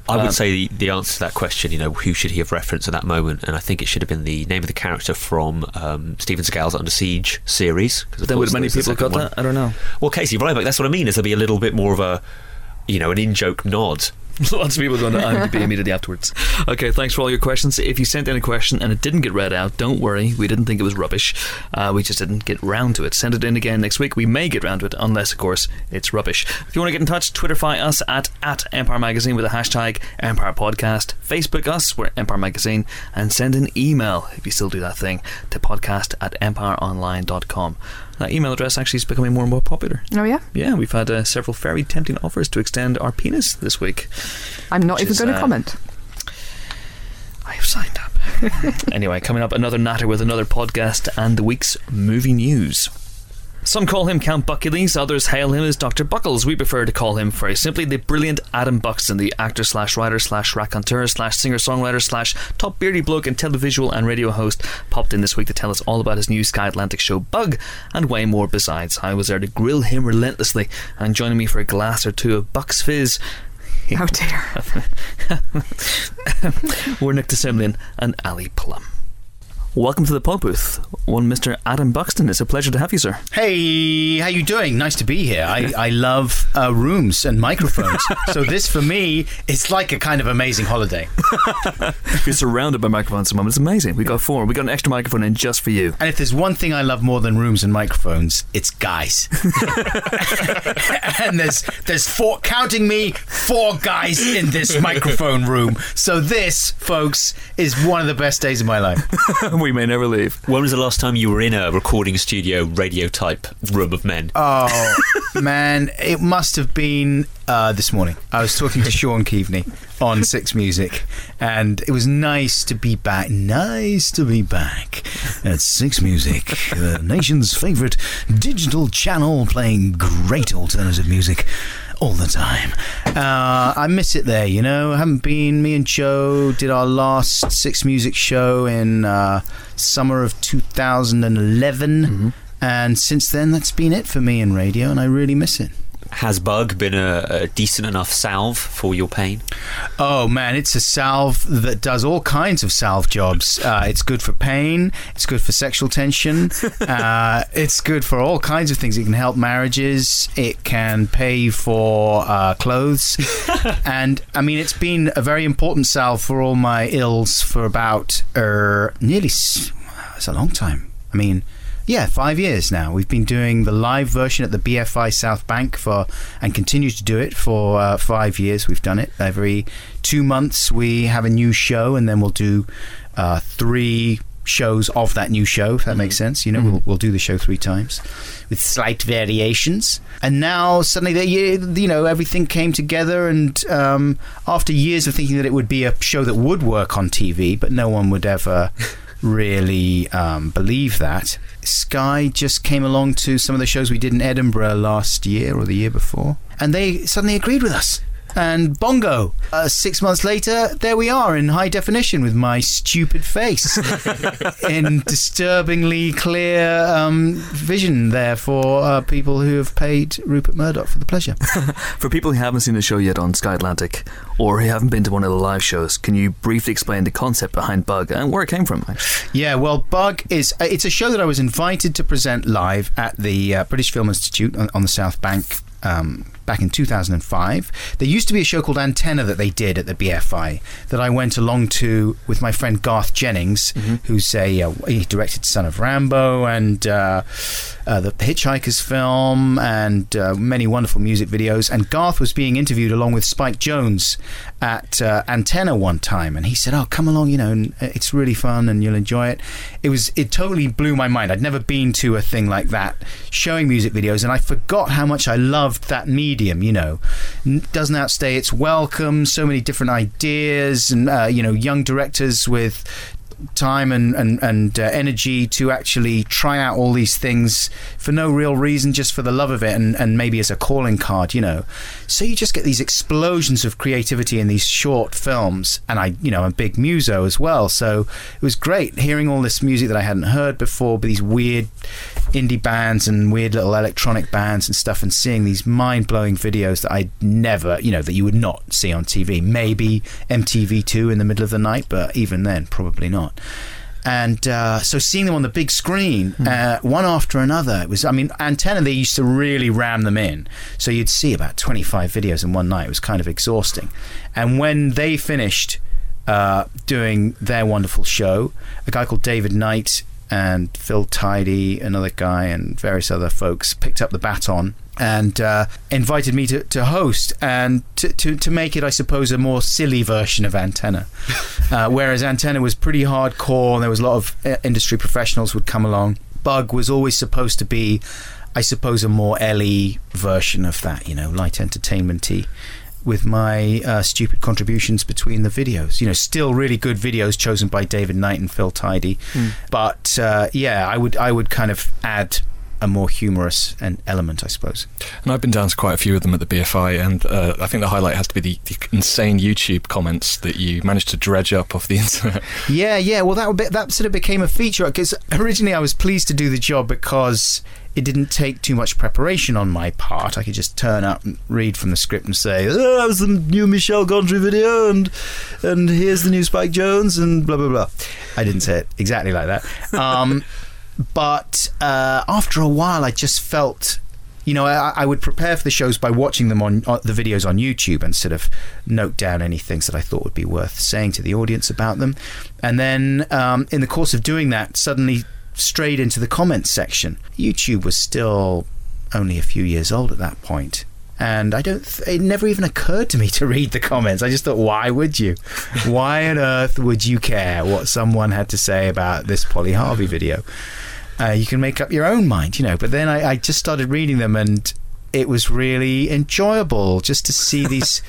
I would Um, say the, the answer to that question, you know, who should he have referenced at that moment? And I think it should have been the name of the character from um, Steven Seagal's Under Siege series. 'cause then would many people got that? I don't know. Well, Casey Ryback, that's what I mean. Is there'll be a little bit more of a, you know, an in-joke nod. Lots of people going to IMDb immediately afterwards. Okay, thanks for all your questions. If you sent in a question and it didn't get read out, don't worry. We didn't think it was rubbish. Uh, we just didn't get round to it. Send it in again next week. We may get round to it, unless, of course, it's rubbish. If you want to get in touch, Twitterfy us at, at Empire Magazine with the hashtag Empire Podcast. Facebook us, we're Empire Magazine. And send an email, if you still do that thing, to podcast at empireonline.com. That email address actually is becoming more and more popular. Oh yeah, Yeah, we've had uh, several very tempting offers to extend our penis this week. I'm not even is, going to uh, comment. I have signed up. anyway, coming up, another natter with another podcast and the week's movie news. Some call him Count Buckules, others hail him as Dr. Buckles. We prefer to call him very simply the brilliant Adam Buxton, the actor slash writer slash raconteur slash singer songwriter slash top beardy bloke and televisual and radio host, popped in this week to tell us all about his new Sky Atlantic show Bug and way more besides. I was there to grill him relentlessly and joining me for a glass or two of Bucks Fizz. Oh dear. We're Nick de Semlyen and Ali Plumb. Welcome to the pod booth, one Mr. Adam Buxton. It's a pleasure to have you, sir. Hey, how you doing? Nice to be here. I, I love uh, rooms and microphones. so this for me is like a kind of amazing holiday. You're surrounded by microphones at the moment. It's amazing. We got four. We got an extra microphone in just for you. And if there's one thing I love more than rooms and microphones, it's guys. and there's there's four counting me four guys in this microphone room. So this, folks, is one of the best days of my life. we may never leave. When was the last time you were in a recording studio, radio type room of men? Oh man, it must have been uh, this morning. I was talking to Shaun Keaveny on Six Music, and it was nice to be back. Nice to be back at Six Music, the nation's favourite digital channel playing great alternative music. All the time. Uh, I miss it there, you know. I haven't been. Me and Joe did our last Six Music show in uh, summer of 2011. And since then, that's been it for me in radio, and I really miss it. Has Bug been a, a decent enough salve for your pain? Oh man, it's a salve that does all kinds of salve jobs. Uh, it's good for pain. It's good for sexual tension. uh, it's good for all kinds of things. It can help marriages. It can pay for uh, clothes. and I mean, it's been a very important salve for all my ills for about er, nearly. It's a long time. I mean. Yeah, five years now. We've been doing the live version at the BFI South Bank for, and continue to do it for uh, five years. We've done it every two months. We have a new show, and then we'll do uh, three shows of that new show. If that makes sense, you know, we'll, we'll do the show three times with slight variations. And now suddenly, the, you you know, everything came together, and um, after years of thinking that it would be a show that would work on TV, but no one would ever really um, believe that. Sky just came along to some of the shows we did in Edinburgh last year or the year before, and they suddenly agreed with us. And bongo, uh, six months later, there we are in high definition with my stupid face in disturbingly clear um, vision there for uh, people who have paid Rupert Murdoch for the pleasure. For people who haven't seen the show yet on Sky Atlantic or who haven't been to one of the live shows, can you briefly explain the concept behind Bug and where it came from? Yeah, well, Bug is uh, it's a show that I was invited to present live at the uh, British Film Institute on, on the South Bank um, back in 2005. There used to be a show called Antenna that they did at the BFI that I went along to with my friend Garth Jennings, who's a uh, he directed Son of Rambow and uh, uh, the Hitchhiker's film and uh, many wonderful music videos. And Garth was being interviewed along with Spike Jonze at uh, Antenna one time, and he said, "Oh, come along, you know, it's really fun and you'll enjoy it." It was it totally blew my mind. I'd never been to a thing like that, showing music videos, and I forgot how much I loved that medium. You know, doesn't outstay its welcome. So many different ideas, and uh, you know, young directors with time and and, and uh, energy to actually try out all these things for no real reason, just for the love of it, and, and maybe as a calling card, you know. So you just get these explosions of creativity in these short films, and I, you know, a big muso as well, so it was great hearing all this music that I hadn't heard before, but these weird indie bands and weird little electronic bands and stuff, and seeing these mind blowing videos that I'd never, you know, that you would not see on TV. Maybe MTV2 in the middle of the night, but even then, probably not. And uh, so seeing them on the big screen, uh, one after another, it was, I mean, Antenna, they used to really ram them in. So you'd see about 25 videos in one night. It was kind of exhausting. And when they finished uh, doing their wonderful show, a guy called David Knight and Phil Tidy, another guy, and various other folks picked up the baton and uh, invited me to, to host and to, to, to make it, I suppose, a more silly version of Antenna. uh, whereas Antenna was pretty hardcore, and there was a lot of uh, industry professionals would come along. Bug was always supposed to be, I suppose, a more LE version of that, you know, light entertainmenty. With my uh, stupid contributions between the videos, you know, still really good videos chosen by David Knight and Phil Tidy, but uh, yeah, I would I would kind of add a more humorous and element, I suppose. And I've been down to quite a few of them at the BFI, and uh, I think the highlight has to be the, the insane YouTube comments that you managed to dredge up off the internet. Yeah, yeah. Well, that be, that sort of became a feature because originally I was pleased to do the job because it didn't take too much preparation on my part. I could just turn up and read from the script and say, "Oh, that was the new Michel Gondry video, and and here's the new Spike Jonze, and blah blah blah." I didn't say it exactly like that, um, but uh, after a while, I just felt. You know, I, I would prepare for the shows by watching them on, on the videos on YouTube and sort of note down any things that I thought would be worth saying to the audience about them. And then, um, in the course of doing that, suddenly strayed into the comments section. YouTube was still only a few years old at that point. And I don't, th- it never even occurred to me to read the comments. I just thought, why would you? Why on earth would you care what someone had to say about this Polly Harvey video? Uh, you can make up your own mind, you know. But then I, I just started reading them and it was really enjoyable just to see these.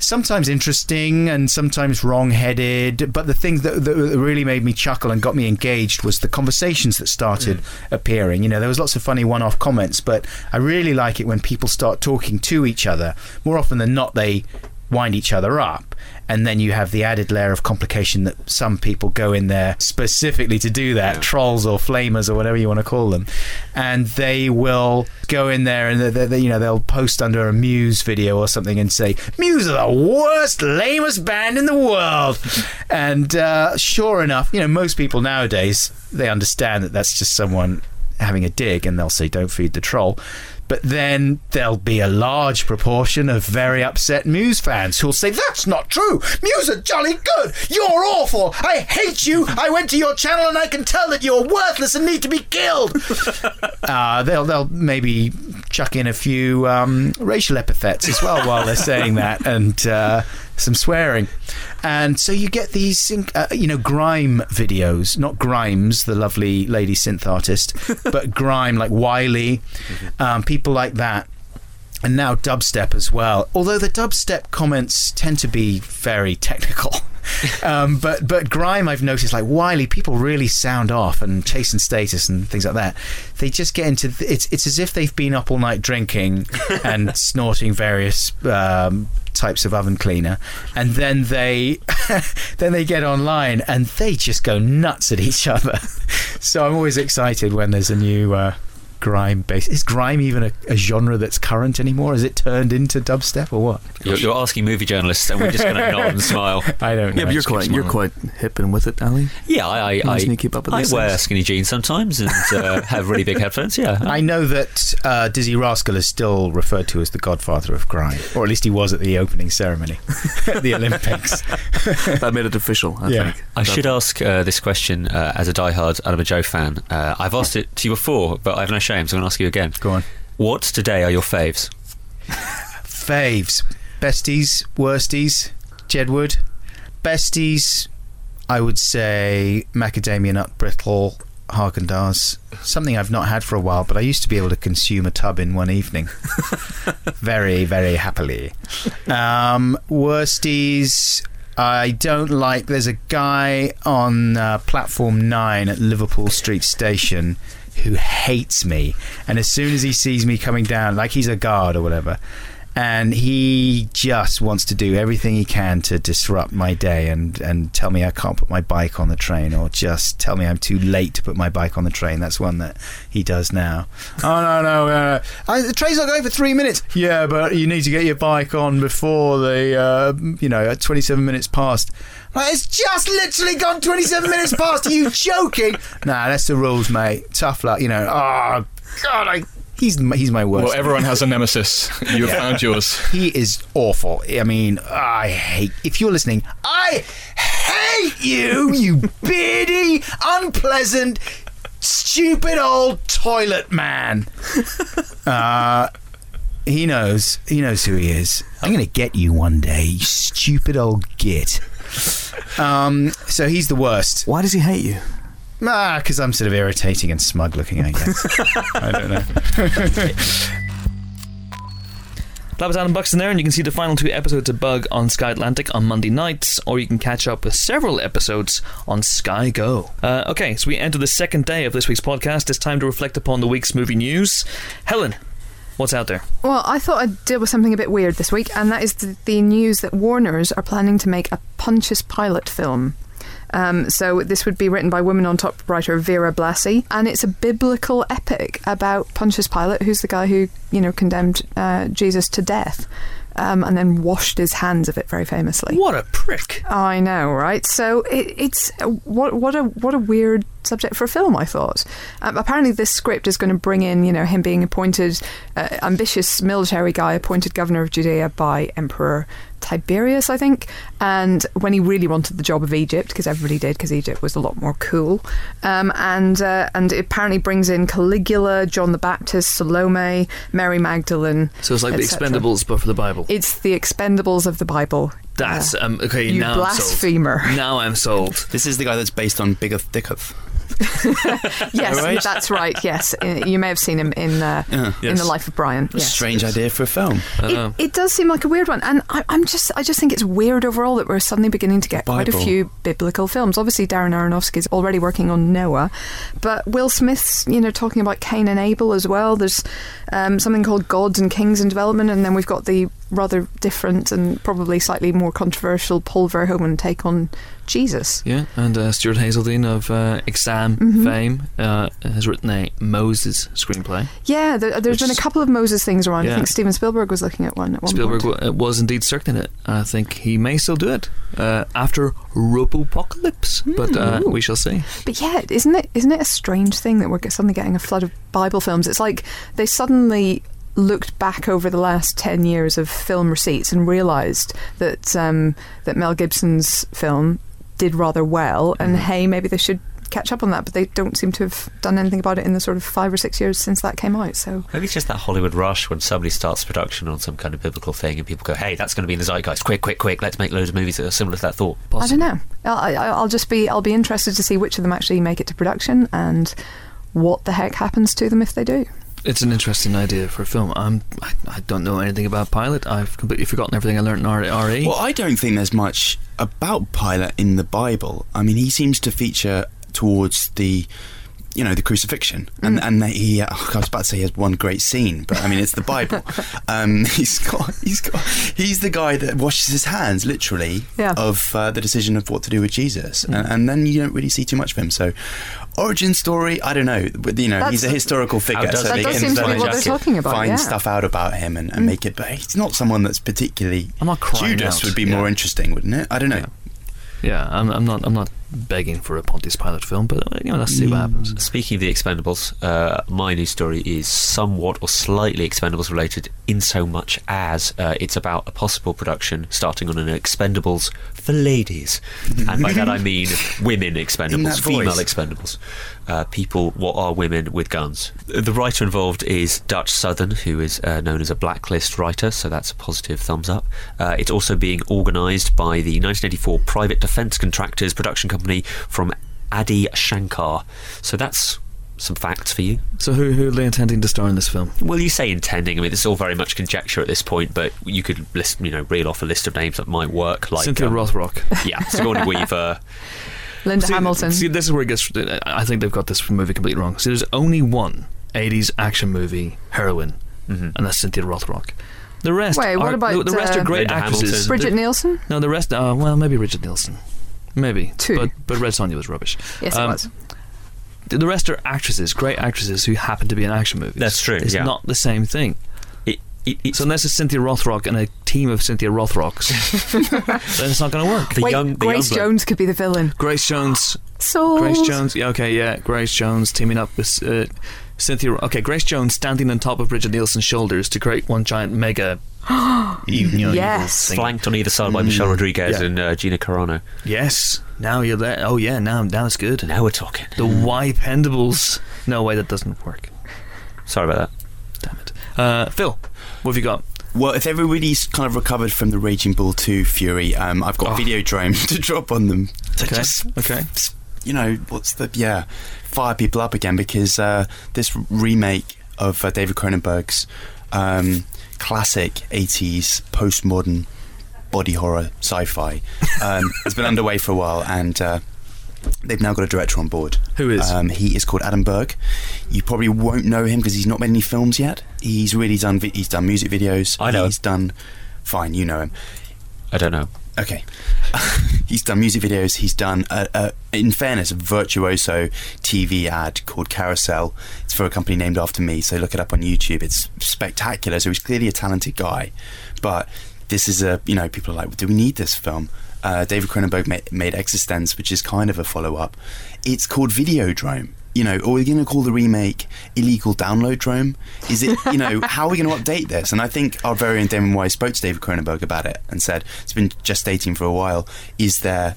sometimes interesting and sometimes wrong-headed but the thing that, that really made me chuckle and got me engaged was the conversations that started appearing you know there was lots of funny one-off comments but i really like it when people start talking to each other more often than not they wind each other up. And then you have the added layer of complication that some people go in there specifically to do that trolls or flamers or whatever you want to call them. And they will go in there and they, they, you know they'll post under a muse video or something and say muse are the worst lamest band in the world. And uh, sure enough you know most people nowadays they understand that that's just someone having a dig and they'll say don't feed the troll but then there'll be a large proportion of very upset Muse fans who'll say, That's not true. Muse are jolly good. You're awful. I hate you. I went to your channel and I can tell that you're worthless and need to be killed. uh, they'll, they'll maybe chuck in a few um, racial epithets as well while they're saying that and uh, some swearing. And so you get these, uh, you know, grime videos, not Grimes, the lovely lady synth artist, but grime like Wiley, um, people like that. And now dubstep as well. Although the dubstep comments tend to be very technical. um, but but grime, I've noticed like Wiley, people really sound off and chasing status and things like that. They just get into th- it's it's as if they've been up all night drinking and snorting various um, types of oven cleaner, and then they then they get online and they just go nuts at each other. so I'm always excited when there's a new. Uh, grime based. Is grime even a, a genre that's current anymore? Has it turned into dubstep or what? You're, you're asking movie journalists, and we're just going to nod and smile. I don't know. Yeah, but you're Just keep quite you're quite hip and with it, Ali. Yeah, I I, I, Imagine keep up with I these wear things. skinny jeans sometimes and uh, have really big headphones. Yeah, I know that uh, Dizzee Rascal is still referred to as the godfather of grime, or at least he was at the opening ceremony at the Olympics. that made it official. I Yeah. think. I That- should ask uh, this question uh, as a diehard Adam and Joe fan. Uh, I've asked it to you before, but I have no shame, so I'm going to ask you again. Go on. What today are your faves? Faves, besties, worsties, Jedward, besties. I would say macadamia nut brittle, Haagen Dazs. Something I've not had for a while, but I used to be able to consume a tub in one evening, very, very happily. Um, worsties. I don't like. There's a guy on uh, platform nine at Liverpool Street Station who hates me, and as soon as he sees me coming down, like he's a guard or whatever, and he just wants to do everything he can to disrupt my day and and tell me I can't put my bike on the train or just tell me I'm too late to put my bike on the train. That's one that he does now. oh no no, no. I, the train's not going for three minutes. Yeah, but you need to get your bike on before the uh, you know at 27 minutes past. Like, it's just literally gone 27 minutes past. Are you joking? Nah, that's the rules, mate. Tough luck. You know. Oh God, I. He's my- he's my worst. Well, everyone has a nemesis. You have found yours. He is awful. I mean, I hate. If you're listening, I hate you, you beardy, unpleasant, stupid old toilet man. Uh, he knows. He knows who he is. I'm going to get you one day, you stupid old git. Um, so he's the worst. Why does he hate you? Ah, because I'm sort of irritating and smug looking, I guess. I don't know. That was Adam Buxton there, and you can see the final two episodes of Bug on Sky Atlantic on Monday nights, or you can catch up with several episodes on Sky Go. Uh, okay, so we enter the second day of this week's podcast. It's time to reflect upon the week's movie news. Helen, what's out there? Well, I thought I'd deal with something a bit weird this week, and that is the, the news that Warner's are planning to make a Pontius Pilate film. Um, so this would be written by Women on Top writer Vera Blasi, and it's a biblical epic about Pontius Pilate, who's the guy who you know condemned uh, Jesus to death, um, and then washed his hands of it very famously. What a prick! I know, right? So it, it's uh, what what a what a weird subject for a film. I thought. Um, apparently, this script is going to bring in, you know, him being appointed uh, ambitious military guy, appointed governor of Judea by Emperor Tiberius, I think, and when he really wanted the job of Egypt, because everybody did, because Egypt was a lot more cool. Um, and uh, and it apparently brings in Caligula, John the Baptist, Salome, Mary Magdalene. So it's like the. Expendables, but for the Bible. It's the Expendables of the Bible. That's Uh, um, okay. you now blasphemer. I'm sold. Now I'm sold. This is the guy that's based on Biggeth Dicketh. Yes, Right? that's right. Yes, you may have seen him in uh, Yeah. in Yes. the Life of Brian. Yes. Strange idea for a film. It, it does seem like a weird one, and I, I'm just I just think it's weird overall that we're suddenly beginning to get quite a few biblical films. Obviously, Darren Aronofsky's already working on Noah, but Will Smith's you know talking about Cain and Abel as well. There's um, something called Gods and Kings in development, and then we've got the rather different and probably slightly more controversial Paul Verhoeven take on Jesus. yeah, and uh, Stuart Hazeldine of uh, Exam Mhm. fame uh, has written a Moses screenplay. Yeah, there, there's Which been a couple of Moses things around. I think Steven Spielberg was looking at one at one Spielberg point. w- uh, was indeed circling it. I think he may still do it uh, after Robopocalypse, but uh, we shall see. But yeah, isn't it isn't it a strange thing that we're suddenly getting a flood of Bible films? It's like they suddenly looked back over the last ten years of film receipts and realised that um, that Mel Gibson's film did rather well, and Mm-hmm. hey, maybe they should catch up on that. But they don't seem to have done anything about it in the sort of five or six years since that came out. So Maybe it's just that Hollywood rush when somebody starts production on some kind of biblical thing and people go, hey, that's going to be in the zeitgeist. Quick, quick, quick. Let's make loads of movies that are similar to that thought. I don't know. I'll, I'll just be I'll be interested to see which of them actually make it to production and what the heck happens to them if they do. It's an interesting idea for a film. I'm, I, I don't know anything about Pilate. I've completely forgotten everything I learned in R- RE. Well, I don't think there's much about Pilate in the Bible. I mean, he seems to feature towards the you know the crucifixion, and and he oh, I was about to say he has one great scene, but I mean it's the Bible. um, he's got he's got he's the guy that washes his hands literally Yeah. of uh, the decision of what to do with Jesus, and, and then you don't really see too much of him. So origin story, I don't know, but you know That's- he's a historical figure, does so it? they That can seem to be find- what they're talking about, Find yeah. stuff out about him and, and mm. make it, but he's not someone that's particularly. I'm not crying Judas out. would be Yeah. more interesting, wouldn't it? I don't know. Yeah. Yeah, I'm, I'm not. I'm not begging for a Pontius Pilate film, but uh, you know, let's see what happens. Speaking of the Expendables, uh, my news story is somewhat or slightly Expendables related, in so much as uh, it's about a possible production starting on an Expendables for ladies, and by that I mean women Expendables, female voice. Expendables, uh, people what are women with guns. The writer involved is Dutch Southern, who is uh, known as a blacklist writer, so that's a positive thumbs up. Uh, it's also being organised by the 1984 Private Defence Contractors production company from Adi Shankar. So that's some facts for you. So, who who are they intending to star in this film? Well, you say intending. I mean, it's all very much conjecture at this point, but you could list, you know, reel off a list of names that might work. Like Cynthia um, Rothrock. yeah, Sigourney Weaver. Linda See- Hamilton. See, this is where it gets. I think they've got this movie completely wrong. See, there's only one 80s action movie heroine, Mhm. and that's Cynthia Rothrock. The rest, Wait, what are, about, the, the rest uh, are great Linda actresses. Hamilton? Bridget The- Nielsen? No, the rest. Uh, well, maybe Brigitte Nielsen, maybe Two. But but Red Sonja was rubbish. Yes, Um, it was. The the rest are actresses, great actresses who happen to be in action movies. That's true, It's yeah. not the same thing. It, it, So unless it's Cynthia Rothrock and a team of Cynthia Rothrocks, then it's not going to work. the Wait, young, the Grace young Jones could be the villain. Grace Jones, So Grace Jones. Yeah, okay, yeah, Grace Jones teaming up with uh, Cynthia. Okay, Grace Jones standing on top of Brigitte Nielsen's shoulders to create one giant mega. you know, Yes. evil flanked on either side by Michelle Rodriguez Yeah. and uh, Gina Carano. Yes. Now you're there. Oh yeah. Now now it's good. Now we're talking. The Y Pendables. No way, that doesn't work. Sorry about that. Damn it. Uh, Phil, what have you got? Well, if everybody's kind of recovered from the Raging Bull 2 Fury, um, I've got Oh. Videodrome to drop on them to Okay. just, Okay. you know, what's the, yeah, fire people up again because uh, this remake of uh, David Cronenberg's um, classic 80s postmodern body horror sci-fi um, has been underway for a while and uh, they've now got a director on board. Who is? Um, he is called Adam Berg. You probably won't know him because he's not made any films yet. He's really done. Vi- he's done music videos. I know He's done. Fine, you know him. I don't know. Okay. he's done music videos. He's done, in fairness, a virtuoso TV ad called Carousel. It's for a company named after me, so look it up on YouTube. It's spectacular. So he's clearly a talented guy, but this is a you know people are like, do we need this film? Uh, David Cronenberg made, made eXistenZ, which is kind of a follow up. It's called Videodrome. You know, are we going to call the remake Illegal Download Drome? Is it, you know, how are we going to update this? And I think our very own Damon Wise spoke to David Cronenberg about it and said, it's been gestating for a while. Is there,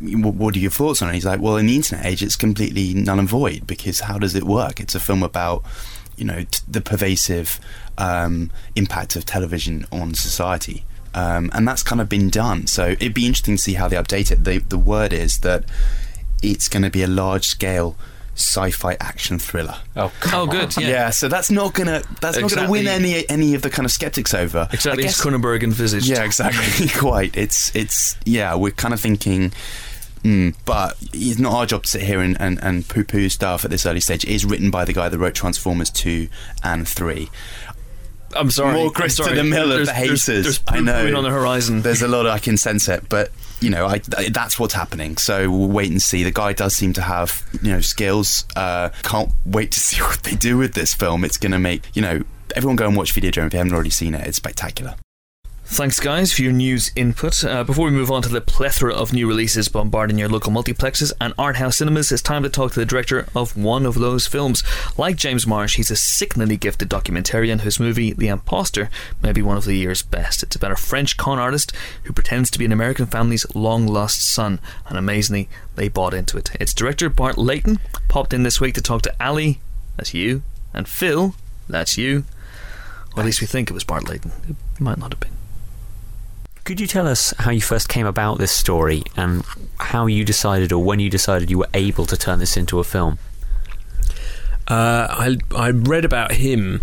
what, are your thoughts on it? He's like, well, in the internet age, it's completely null and void because how does it work? It's a film about, you know, t- the pervasive um, impact of television on society. Um, and that's kind of been done. So it'd be interesting to see how they update it. The, the word is that it's going to be a large scale sci-fi action thriller. Oh, Oh, good. Yeah. Yeah. so that's not gonna that's not gonna win any any of the kind of skeptics over. Exactly I as guess- Cronenberg envisaged. yeah, exactly. Quite. It's it's yeah. We're kind of thinking. Mm, but it's not our job to sit here and, and, and poo poo stuff at this early stage. It is written by the guy that wrote Transformers 2 and 3. I'm sorry. More I'm Chris to the mill of There's- the haters. There's I know. on the horizon. There's a lot I can sense it, but you know, I, that's what's happening. So we'll wait and see. The guy does seem to have you know skills. Uh, can't wait to see what they do with this film. It's going to make you know everyone go and watch Video Videodrome if you haven't already seen it. It's spectacular. Thanks, guys, for your news input. Uh, before we move on to the plethora of new releases bombarding your local multiplexes and art house cinemas, it's time to talk to the director of one of those films. Like James Marsh, he's a sickeningly gifted documentarian whose movie, The Imposter, may be one of the year's best. It's about a French con artist who pretends to be an American family's long lost son, and amazingly, they bought into it. Its director, Bart Layton, popped in this week to talk to Ali, that's you, and Phil, that's you. Or at least we think it was Bart Layton. It might not have been. Could you tell us how you first came about this story and how you decided or when you decided you were able to turn this into a film? Uh, I I read about him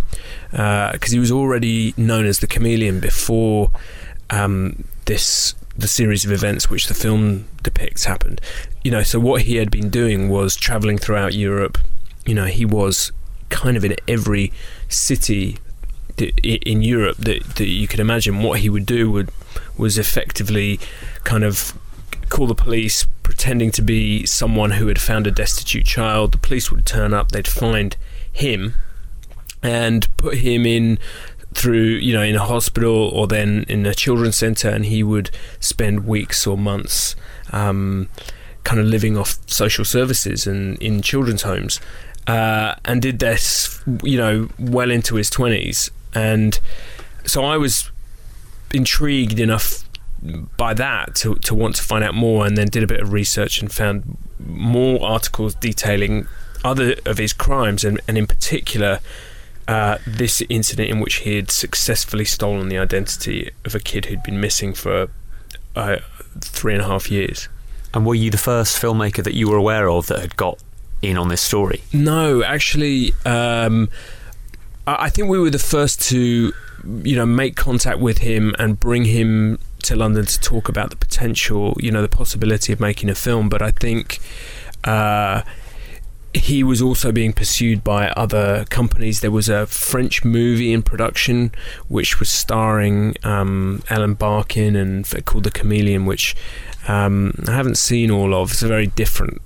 because he was already known as the chameleon before um, this the series of events which the film depicts happened. You know, so what he had been doing was traveling throughout Europe, you know, he was kind of in every city in Europe that, that you could imagine. What he would do would was effectively kind of call the police, pretending to be someone who had found a destitute child. The police would turn up, they'd find him, and put him in through you know in a hospital or then in a children's center and he would spend weeks or months um, kind of living off social services and in children's homes uh, and did this you know well into his 20s and so I was intrigued enough by that to, to want to find out more and then did a bit of research and found more articles detailing other of his crimes and, and in particular uh, this incident in which he had successfully stolen the identity of a kid who'd been missing for uh, three and a half years. And were you the first filmmaker that you were aware of that had got in on this story? No, actually, um, I think we were the first to, you know, make contact with him and bring him to London to talk about the potential, you know, the possibility of making a film. But I think uh, he was also being pursued by other companies. There was a French movie in production which was starring um, Ellen Barkin and called The Chameleon, which um, I haven't seen all of. It's a very different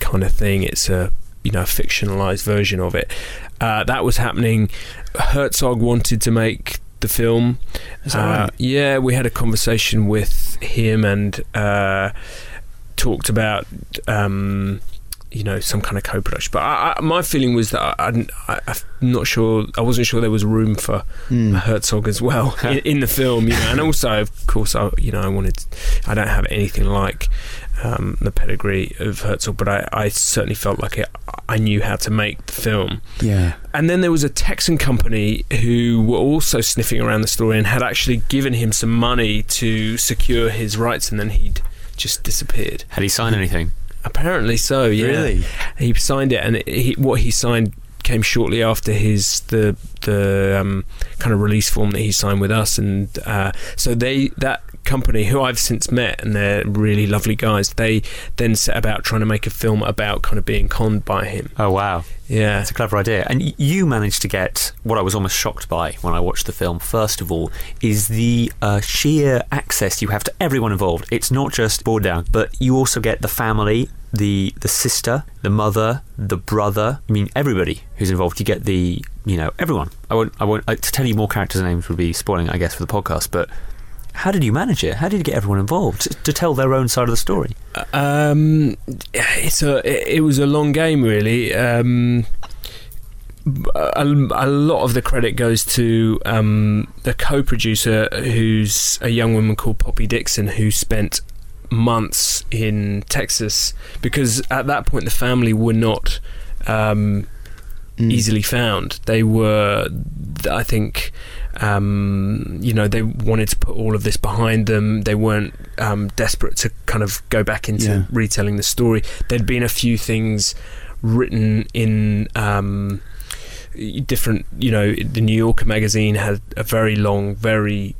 kind of thing. It's a you know fictionalized version of it. Uh, that was happening. Herzog wanted to make the film. Uh, right? Yeah, we had a conversation with him and uh, talked about. Um, you know, some kind of co-production, but I, I, my feeling was that I, I, I'm not sure. I wasn't sure there was room for Hmm. Herzog as well in, in the film, you know. And also, of course, I you know I wanted. I don't have anything like um, the pedigree of Herzog, but I, I certainly felt like it, I knew how to make the film. Yeah. And then there was a Texan company who were also sniffing around the story and had actually given him some money to secure his rights, and then he'd just disappeared. Had he signed anything? Apparently so. Yeah Really? he signed it, and it, he, what he signed came shortly after his the the um, kind of release form that he signed with us, and uh, so they that company who I've since met, and they're really lovely guys. They then set about trying to make a film about kind of being conned by him. Oh wow, Yeah, it's a clever idea. And you managed to get what I was almost shocked by when I watched the film. First of all, is the uh, sheer access you have to everyone involved. It's not just Bourdin, but you also get the family, the the sister, the mother, the brother. I mean, everybody who's involved. You get the you know everyone. I won't. I won't. Uh, to tell you more characters' names would be spoiling, I guess, for the podcast. But how did you manage it? How did you get everyone involved to, to tell their own side of the story? Um, it's a it, it was a long game really. Um, a, a lot of the credit goes to um, the co-producer, who's a young woman called Poppy Dixon, who spent months in Texas because at that point the family were not um, Mm. easily found. They were, I think, um, you know, they wanted to put all of this behind them. They weren't um, desperate to kind of go back into Yeah. retelling the story. There'd been a few things written in. Um, different you know the new yorker magazine had a very long very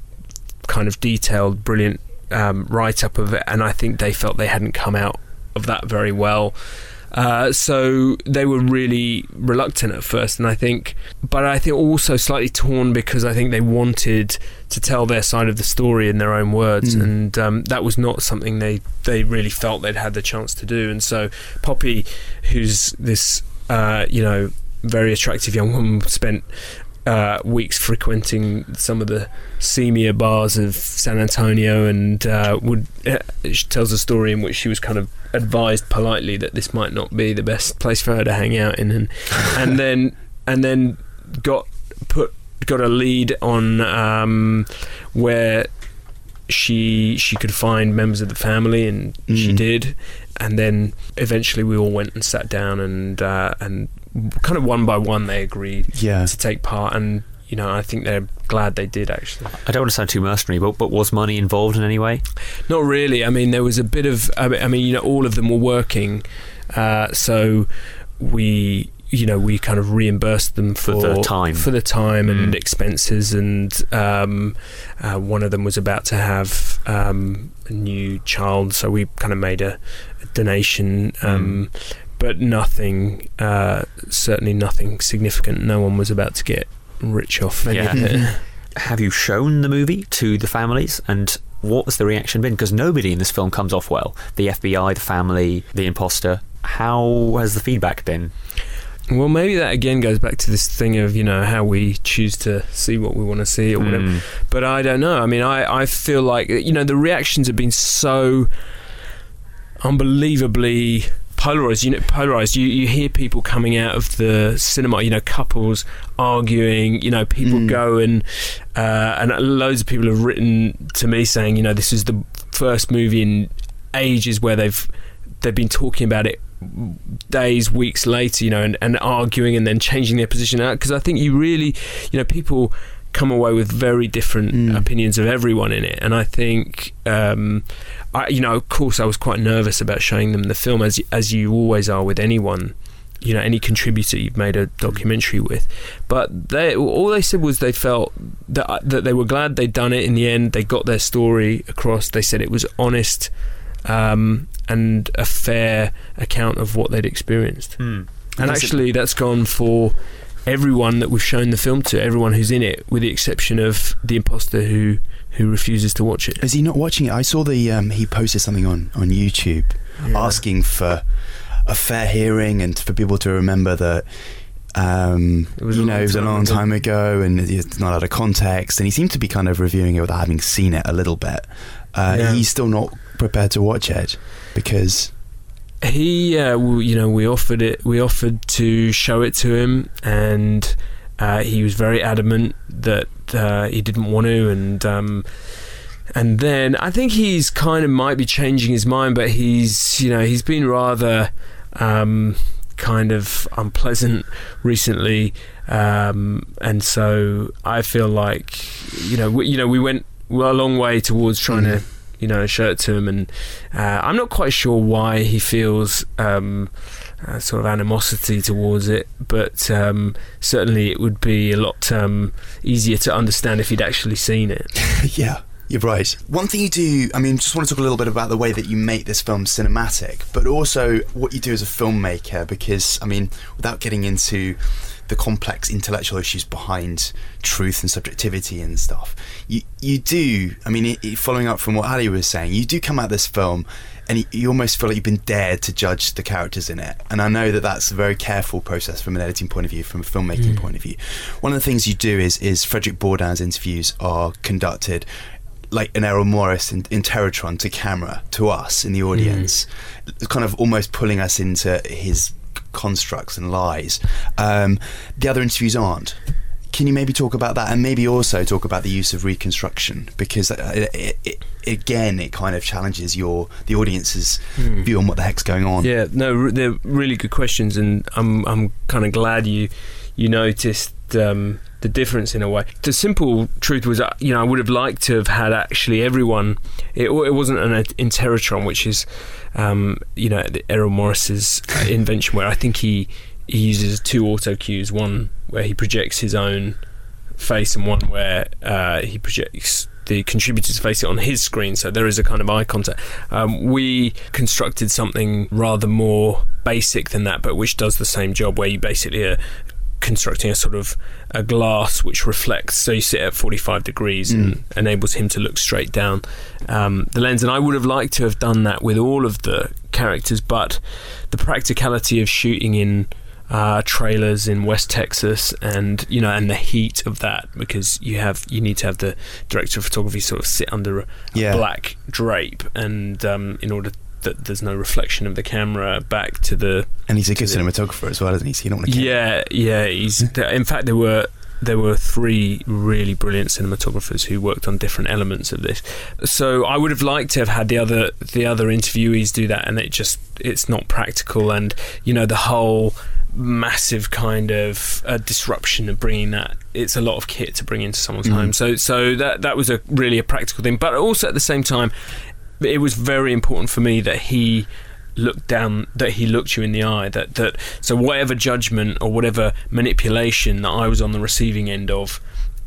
kind of detailed brilliant um, write-up of it and i think they felt they hadn't come out of that very well uh, so they were really reluctant at first, and I think, but I think also slightly torn because I think they wanted to tell their side of the story in their own words, Mm. and um, that was not something they they really felt they'd had the chance to do. And so Poppy, who's this uh, you know very attractive young woman, spent uh, weeks frequenting some of the seamier bars of San Antonio, and uh, would uh, she tells a story in which she was kind of advised politely that this might not be the best place for her to hang out in, and and then and then got put got a lead on um, where she she could find members of the family, and she Mm. did, and then eventually we all went and sat down and uh, and kind of one by one they agreed Yeah. to take part, and you know I think they're glad they did actually. I don't want to sound too mercenary, but, but was money involved in any way? Not really. I mean, there was a bit of. I mean, you know, all of them were working, uh, so we, you know, we kind of reimbursed them For for, the time. for the time and Mm. expenses, and um, uh, one of them was about to have um, a new child, so we kind of made a, a donation. Um, but nothing, uh, certainly nothing significant. No one was about to get rich off any Yeah. of it. Have you shown the movie to the families and what has the reaction been? Because nobody in this film comes off well. The FBI, the family, the imposter. How has the feedback been? Well, maybe that again goes back to this thing of you know how we choose to see what we want to see or whatever. Mm. But I don't know. I mean, I, I feel like you know the reactions have been so unbelievably polarized. You know, polarized. You you hear people coming out of the cinema. You know, couples arguing. You know, people Mm. go and uh, and loads of people have written to me saying, you know, this is the first movie in ages where they've they've been talking about it days, weeks later, you know, and, and arguing and then changing their position out. Because I think you really, you know, people come away with very different Mm. opinions of everyone in it. And I think, um, I, you know, of course, I was quite nervous about showing them the film, as as you always are with anyone. You know, any contributor you've made a documentary with, but they all they said was they felt that that they were glad they'd done it in the end. They got their story across. They said it was honest um, and a fair account of what they'd experienced. Hmm. And guess it- actually, that's gone for everyone that we've shown the film to, everyone who's in it, with the exception of the imposter who who refuses to watch it. Is he not watching it? I saw the um, he posted something on on YouTube Yeah. asking for a fair hearing and for people to remember that. Um, It was a you know, long it was a time long ago. time ago, and it's not out of context. And he seemed to be kind of reviewing it without having seen it a little bit. Uh, Yeah. He's still not prepared to watch it because he uh, you know we offered it we offered to show it to him and uh, he was very adamant that uh, he didn't want to and um, and then I think he's kind of might be changing his mind but he's you know he's been rather um, kind of unpleasant recently um, and so I feel like you know we, you know we went a long way towards trying to you know show it to him and uh, I'm not quite sure why he feels um, uh, sort of animosity towards it, but um, certainly it would be a lot um, easier to understand if he'd actually seen it. yeah, you're right. One thing you do, I mean, just want to talk a little bit about the way that you make this film cinematic, but also what you do as a filmmaker, because, I mean, without getting into the complex intellectual issues behind truth and subjectivity and stuff, you, you do, I mean, it, it- following up from what Ali was saying, you do come at this film and you, you almost feel like you've been dared to judge the characters in it. And I know that that's a very careful process from an editing point of view, from a filmmaking mm. point of view. One of the things you do is is Frederick Bourdin's interviews are conducted like an Errol Morris in, Interrotron to camera to us in the audience, mm. kind of almost pulling us into his constructs and lies. Um, the other interviews aren't. Can you maybe talk about that and maybe also talk about the use of reconstruction because uh, it, it, again it kind of challenges your the audience's view on what the heck's going on. Yeah, no, they're really good questions, and I'm I'm kind of glad you you noticed um, the difference in a way. The simple truth was, uh, you know, I would have liked to have had actually everyone. It, it wasn't an Interrotron, which is, um, you know, Errol Morris's uh, invention, where I think he he uses two auto cues, one where he projects his own face and one where uh, he projects the contributor's face on his screen, so there is a kind of eye contact. Um, we constructed something rather more basic than that, but which does the same job, where you basically are constructing a sort of a glass which reflects. So you sit at 45 degrees and enables him to look straight down um, the lens. And I would have liked to have done that with all of the characters, but the practicality of shooting in uh, trailers in West Texas, and you know, and the heat of that because you have you need to have the director of photography sort of sit under a, a Yeah. black drape, and um, in order that there's no reflection of the camera back to the And he's a good cinematographer as well, isn't he? So you don't want to yeah yeah he's in fact there were there were three really brilliant cinematographers who worked on different elements of this. So I would have liked to have had the other the other interviewees do that and it just it's not practical. And you know the whole massive kind of uh, disruption of bringing that it's a lot of kit to bring into someone's Mhm. home. So so that that was a really a practical thing. But also at the same time it was very important for me that he looked down that he looked you in the eye that that so whatever judgment or whatever manipulation that I was on the receiving end of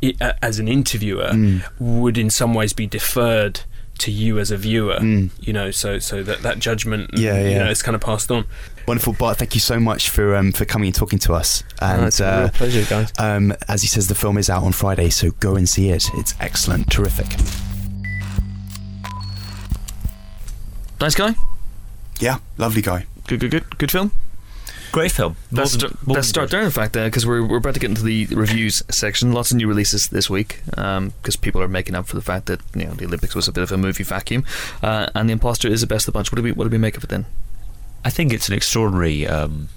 i- a- as an interviewer Mm. would in some ways be deferred to you as a viewer. Mm. You know, so so that that judgment, Yeah, you yeah. know, it's kind of passed on. Wonderful, Bart. Thank you so much for um, for coming and talking to us. And Uh, it's a uh, pleasure, guys. um, as he says, the film is out on Friday, so go and see it. It's excellent, terrific. Nice guy. Yeah, lovely guy. Good, good, good, good film. Great film. Let's, than- start, more let's start there, in fact, because we're, we're about to get into the reviews section. Lots of new releases this week because people are making up for the fact that you know the Olympics was a bit of a movie vacuum, uh, and the Imposter is the best of the bunch. What do we what do we make of it then? I think it's an extraordinary um,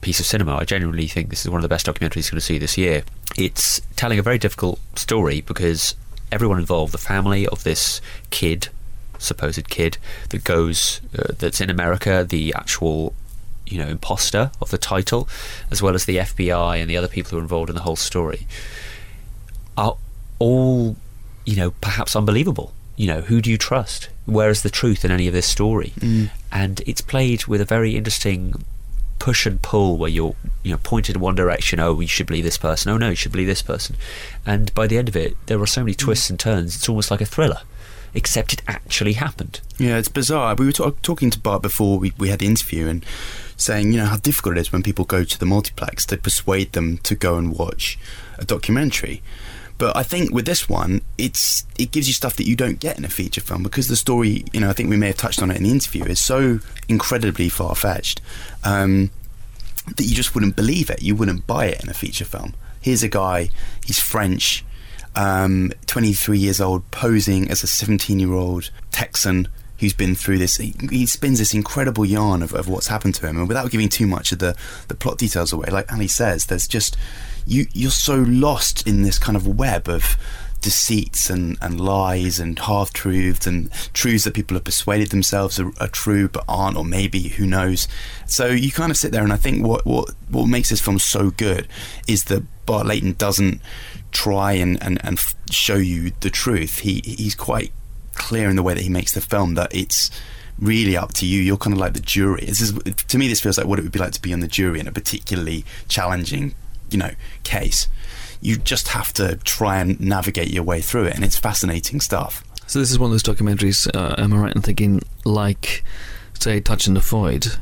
piece of cinema. I genuinely think this is one of the best documentaries you're going to see this year. It's telling a very difficult story because everyone involved, the family of this kid, supposed kid that goes, uh, that's in America, the actual, you know, imposter of the title, as well as the FBI and the other people who are involved in the whole story, are all, you know, perhaps unbelievable. You know, who do you trust? Where is the truth in any of this story? and it's played with a very interesting push and pull where you're you know pointed in one direction oh you should believe this person oh no you should believe this person and by the end of it there are so many twists and turns it's almost like a thriller except it actually happened Yeah, it's bizarre. We were ta- talking to Bart before we, we had the interview and saying, you know, how difficult it is when people go to the multiplex to persuade them to go and watch a documentary. But I think with this one, it's it gives you stuff that you don't get in a feature film because the story, you know, I think we may have touched on it in the interview, is so incredibly far fetched um, that you just wouldn't believe it. You wouldn't buy it in a feature film. Here's a guy, he's French, um, 23 years old, posing as a 17 year old Texan who's been through this. He, he spins this incredible yarn of, of what's happened to him, and without giving too much of the, the plot details away, like Ali says, there's just you you're so lost in this kind of web of deceits and, and lies and half truths and truths that people have persuaded themselves are, are true but aren't or maybe who knows so you kind of sit there and I think what what what makes this film so good is that Bart Layton doesn't try and, and, and show you the truth he he's quite clear in the way that he makes the film that it's really up to you you're kind of like the jury this is to me this feels like what it would be like to be on the jury in a particularly challenging you know case you just have to try and navigate your way through it and it's fascinating stuff So this is one of those documentaries. Uh, am I right in thinking like, say, Touching the Void?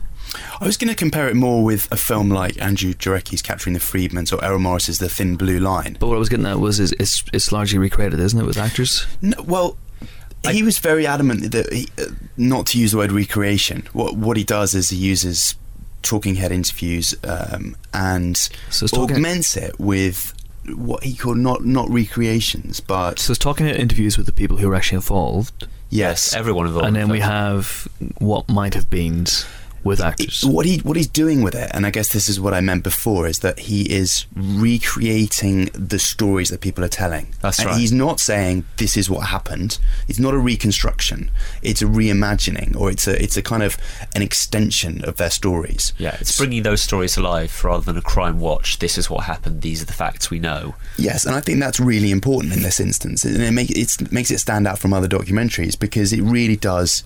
I was going to compare it more with a film like Andrew Jarecki's Capturing the Friedmans or Errol Morris's The Thin Blue Line. But what I was getting at was is it's it's largely recreated, isn't it, with actors? No, well, he was very adamant that he, uh, not to use the word recreation. What what he does is he uses talking head interviews um, and So it's talking- augments it with what he called not not recreations, but So it's talking head interviews with the people who are actually involved, yes, everyone involved and then we have what might have been with actors. What he what he's doing with it, and I guess this is what I meant before, is that he is recreating the stories that people are telling. That's and right. He's not saying this is what happened. It's not a reconstruction. It's a reimagining, or it's a it's a kind of an extension of their stories. yeah it's bringing those stories to life rather than a crime watch this is what happened these are the facts we know Yes, and I think that's really important in this instance, and it, make, it makes it stand out from other documentaries because it really does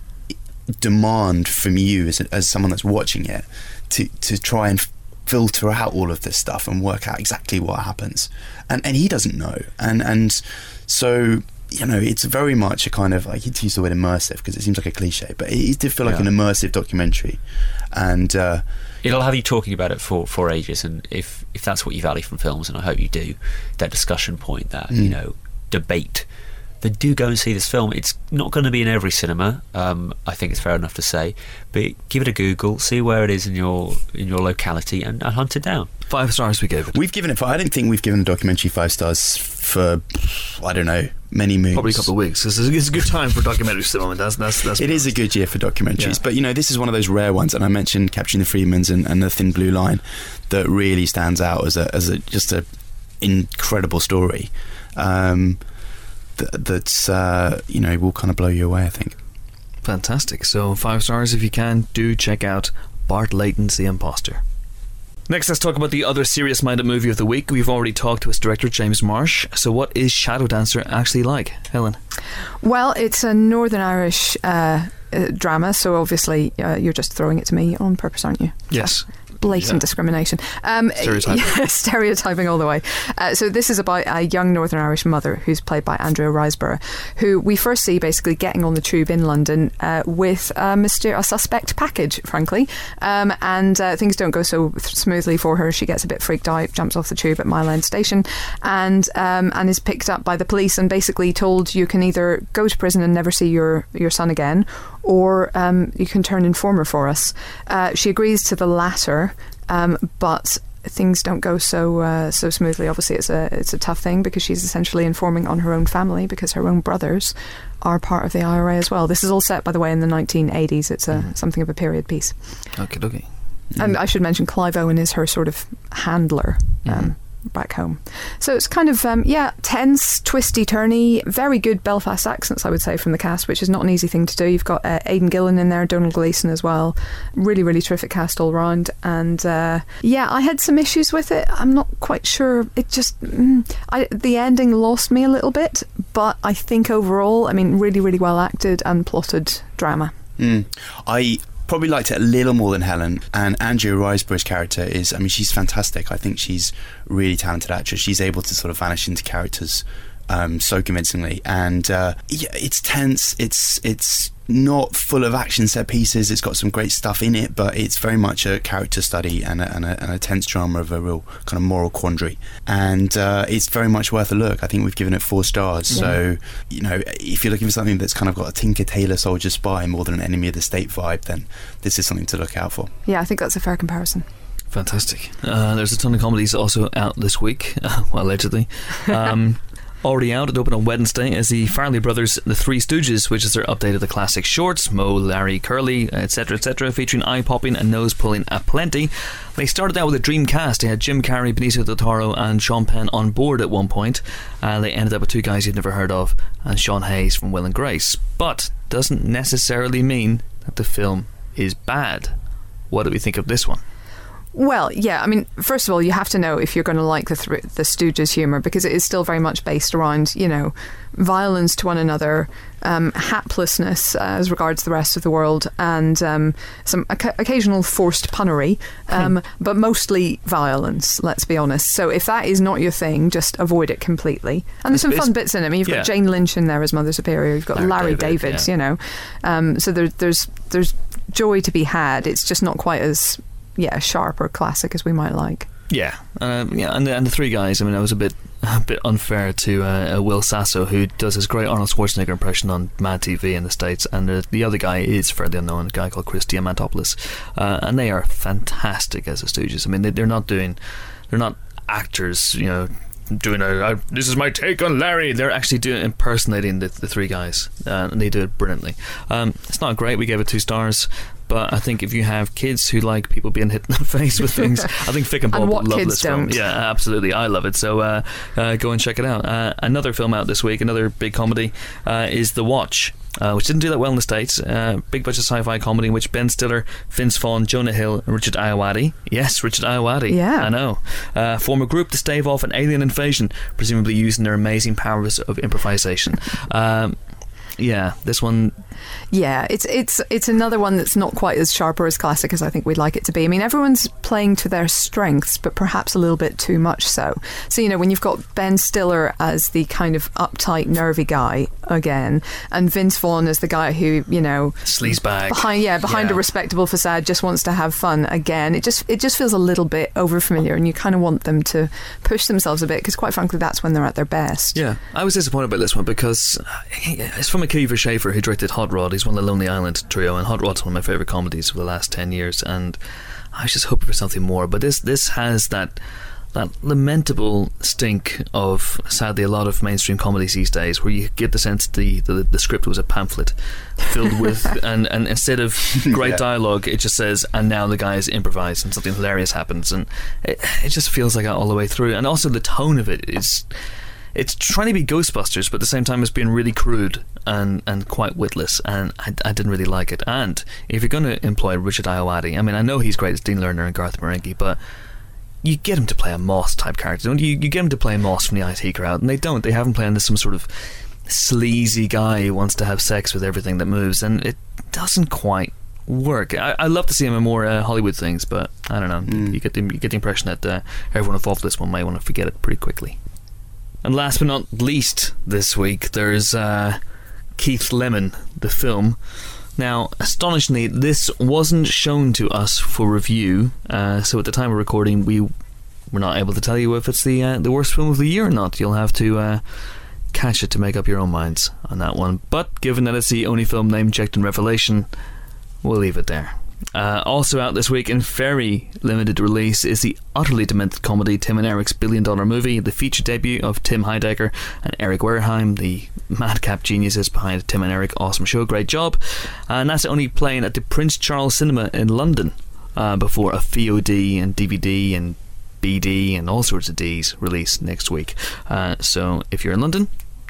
demand from you as, as someone that's watching it to to try and filter out all of this stuff and work out exactly what happens, and and he doesn't know, and and so. You know, it's very much a kind of I hate to use the word immersive because it seems like a cliche, but it, did feel like Yeah. an immersive documentary, and uh, it'll have you talking about it for, for ages and if if that's what you value from films and I hope you do that discussion point that you Mm. know debate then do go and see this film it's not going to be in every cinema um, I think it's fair enough to say but give it a google see where it is in your in your locality and, and hunt it down Five stars we gave it. we've given it. Five, I don't think we've given a documentary five stars for I don't know many moons. Probably a couple of weeks. It's, it's a good time for documentaries at the moment. That's that's that's. It is a good year for documentaries, Yeah. but you know this is one of those rare ones, and I mentioned Capturing the Friedmans and, and the Thin Blue Line that really stands out as a as a just a incredible story um, that, that's uh, you know will kind of blow you away. I think. Fantastic. So five stars if you can. Do check out Bart Layton's The Imposter. Next, let's talk about the other serious-minded movie of the week. We've already talked to its director, James Marsh. So, what is Shadow Dancer actually like, Helen? Well, it's a Northern Irish uh, uh, drama, so obviously uh, you're just throwing it to me on purpose, aren't you? Yes. Blatant Yeah. discrimination. Um, Stereotyping. yeah, stereotyping all the way. Uh, so this is about a young Northern Irish mother who's played by Andrea Riseborough, who we first see basically getting on the tube in London uh, with a, myster- a suspect package, frankly, um, and uh, things don't go so th- smoothly for her. She gets a bit freaked out, jumps off the tube at Mile End Station, and um, and is picked up by the police and basically told you can either go to prison and never see your your son again, or um, you can turn informer for us. Uh, she agrees to the latter, um, but things don't go so uh, so smoothly. Obviously, it's a it's a tough thing because she's essentially informing on her own family because her own brothers are part of the IRA as well. This is all set, by the way, in the 1980s. It's a something of a period piece. Okay, okay. And I should mention Clive Owen is her sort of handler. Um, Back home, so it's kind of um, yeah, tense, twisty, turny, very good Belfast accents, I would say, from the cast, which is not an easy thing to do. You've got uh, Aidan Gillen in there, Domhnall Gleeson as well, really, really terrific cast all round. And uh, yeah, I had some issues with it. I'm not quite sure. It just mm, I, the ending lost me a little bit, but I think overall, I mean, really, really well acted and plotted drama. Mm. I probably liked it a little more than Helen. And Andrea Riseborough's character is, I mean, she's fantastic. I think she's really talented actress. She's able to sort of vanish into characters um, so convincingly. And uh, yeah, it's tense. It's it's not full of action set pieces. It's got some great stuff in it, but it's very much a character study and a, and a, and a tense drama of a real kind of moral quandary. And uh, it's very much worth a look. I think we've given it four stars. So, you know, if you're looking for something that's kind of got a Tinker Tailor Soldier Spy more than an Enemy of the State vibe, then this is something to look out for. Yeah, I think that's a fair comparison. Fantastic. Uh, there's a ton of comedies also out this week, well, allegedly. Um, already out, it opened on Wednesday, is the Farrelly Brothers' The Three Stooges, which is their update of the classic shorts, Moe, Larry, Curly, etc., etc., featuring eye popping and nose pulling aplenty. They started out with a dream cast. They had Jim Carrey, Benicio del Toro, and Sean Penn on board at one point. Uh, they ended up with two guys you'd never heard of, and Sean Hayes from Will and Grace. But doesn't necessarily mean that the film is bad. What do we think of this one? Well, yeah. I mean, first of all, you have to know if you're going to like the th- the Stooges humor because it is still very much based around you know violence to one another, um, haplessness uh, as regards the rest of the world, and um, some oca- occasional forced punnery, um, but mostly violence. Let's be honest. So if that is not your thing, just avoid it completely. And there's some fun bits in it. I mean, you've yeah. got Jane Lynch in there as Mother Superior. You've got Larry Larry, David, David. yeah. You know, um, so there, there's there's joy to be had. It's just not quite as yeah sharp or classic as we might like. Yeah, um, yeah, and the, and the three guys. I mean, that was a bit a bit unfair to uh, Will Sasso, who does his great Arnold Schwarzenegger impression on Mad TV in the states, and the other guy is fairly unknown, a guy called Chris Diamantopoulos, uh, and they are fantastic as the Stooges. I mean, they, they're not doing, they're not actors, you know. Doing a uh, this is my take on Larry. They're actually doing impersonating the, the three guys, uh, and they do it brilliantly. Um, it's not great. We gave it two stars, but I think if you have kids who like people being hit in the face with things, I think Fick and Bob And what love kids this film. don't? Yeah, absolutely. I love it. So uh, uh, go and check it out. Uh, another film out this week, another big comedy, uh, is The Watch. Uh, which didn't do that well in the States. Uh, big budget sci fi comedy in which Ben Stiller, Vince Vaughn, Jonah Hill, and Richard Ayoade. Yes, Richard Ayoade. Yeah. I know. Uh, form a group to stave off an alien invasion, presumably using their amazing powers of improvisation. Um, yeah, this one. Yeah, it's it's it's another one that's not quite as sharp or as classic as I think we'd like it to be. I mean, everyone's playing to their strengths, but perhaps a little bit too much so. So you know, when you've got Ben Stiller as the kind of uptight, nervy guy again, and Vince Vaughn as the guy who you know Sleazebag. behind yeah behind Yeah. a respectable facade just wants to have fun again. It just it just feels a little bit overfamiliar, and you kind of want them to push themselves a bit because quite frankly, that's when they're at their best. Yeah, I was disappointed by this one because uh, it's from Akiva Schaffer, who directed Hot Rod. He's one of the Lonely Island trio, and Hot Rod's one of my favourite comedies of the last ten years. And I was just hoping for something more, but this this has that that lamentable stink of sadly a lot of mainstream comedies these days, where you get the sense the the, the script was a pamphlet filled with, and and instead of great Yeah. dialogue, it just says, and now the guys improvise, and something hilarious happens, and it, it just feels like that all the way through. And also the tone of it is it's trying to be Ghostbusters, but at the same time it's being really crude and, and quite witless, and I, I didn't really like it. And if you're going to employ Richard Ayoade, I mean, I know he's great as Dean Lerner and Garth Marenghi, but you get him to play a Moss type character, don't you? You get him to play Moss from the IT crowd, and they don't. They have him playing this some sort of sleazy guy who wants to have sex with everything that moves, and it doesn't quite work. I, I love to see him in more uh, Hollywood things, but I don't know. Mm. You, get the, you get the impression that uh, everyone involved in this one might want to forget it pretty quickly. And last but not least, this week there's uh, Keith Lemon, the film. Now, astonishingly, this wasn't shown to us for review, uh, so at the time of recording, we were not able to tell you if it's the uh, the worst film of the year or not. You'll have to uh, catch it to make up your own minds on that one. But given that it's the only film name checked in Revelation, we'll leave it there. Uh, also out this week in very limited release is the utterly demented comedy Tim and Eric's Billion Dollar Movie, the feature debut of Tim Heidecker and Eric Wareheim, the madcap geniuses behind Tim and Eric. Awesome show, great job. And that's only playing at the Prince Charles Cinema in London uh, before a VOD and DVD and BD and all sorts of Ds release next week. Uh, so if you're in London,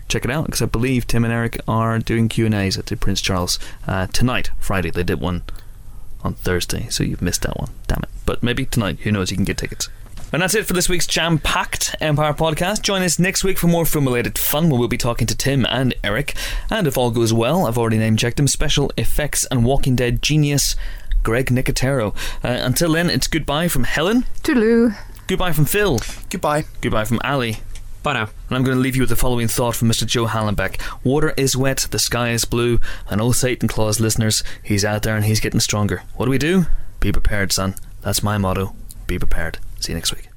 check it out because I believe Tim and Eric are doing Q and A's at the Prince Charles uh, tonight, Friday. They did one on Thursday, so you've missed that one. Damn it! But maybe tonight, who knows? You can get tickets. And that's it for this week's jam-packed Empire podcast. Join us next week for more film-related fun, where we'll be talking to Tim and Eric. And if all goes well, I've already name-checked him: special effects and Walking Dead genius Greg Nicotero. Uh, until then, it's goodbye from Helen. Toodaloo. Goodbye from Phil. Goodbye. Goodbye from Ali. Bye now. And I'm going to leave you with the following thought from Mr. Joe Hallenbeck. Water is wet, the sky is blue, and oh Satan Claus listeners, he's out there and he's getting stronger. What do we do? Be prepared, son. That's my motto. Be prepared. See you next week.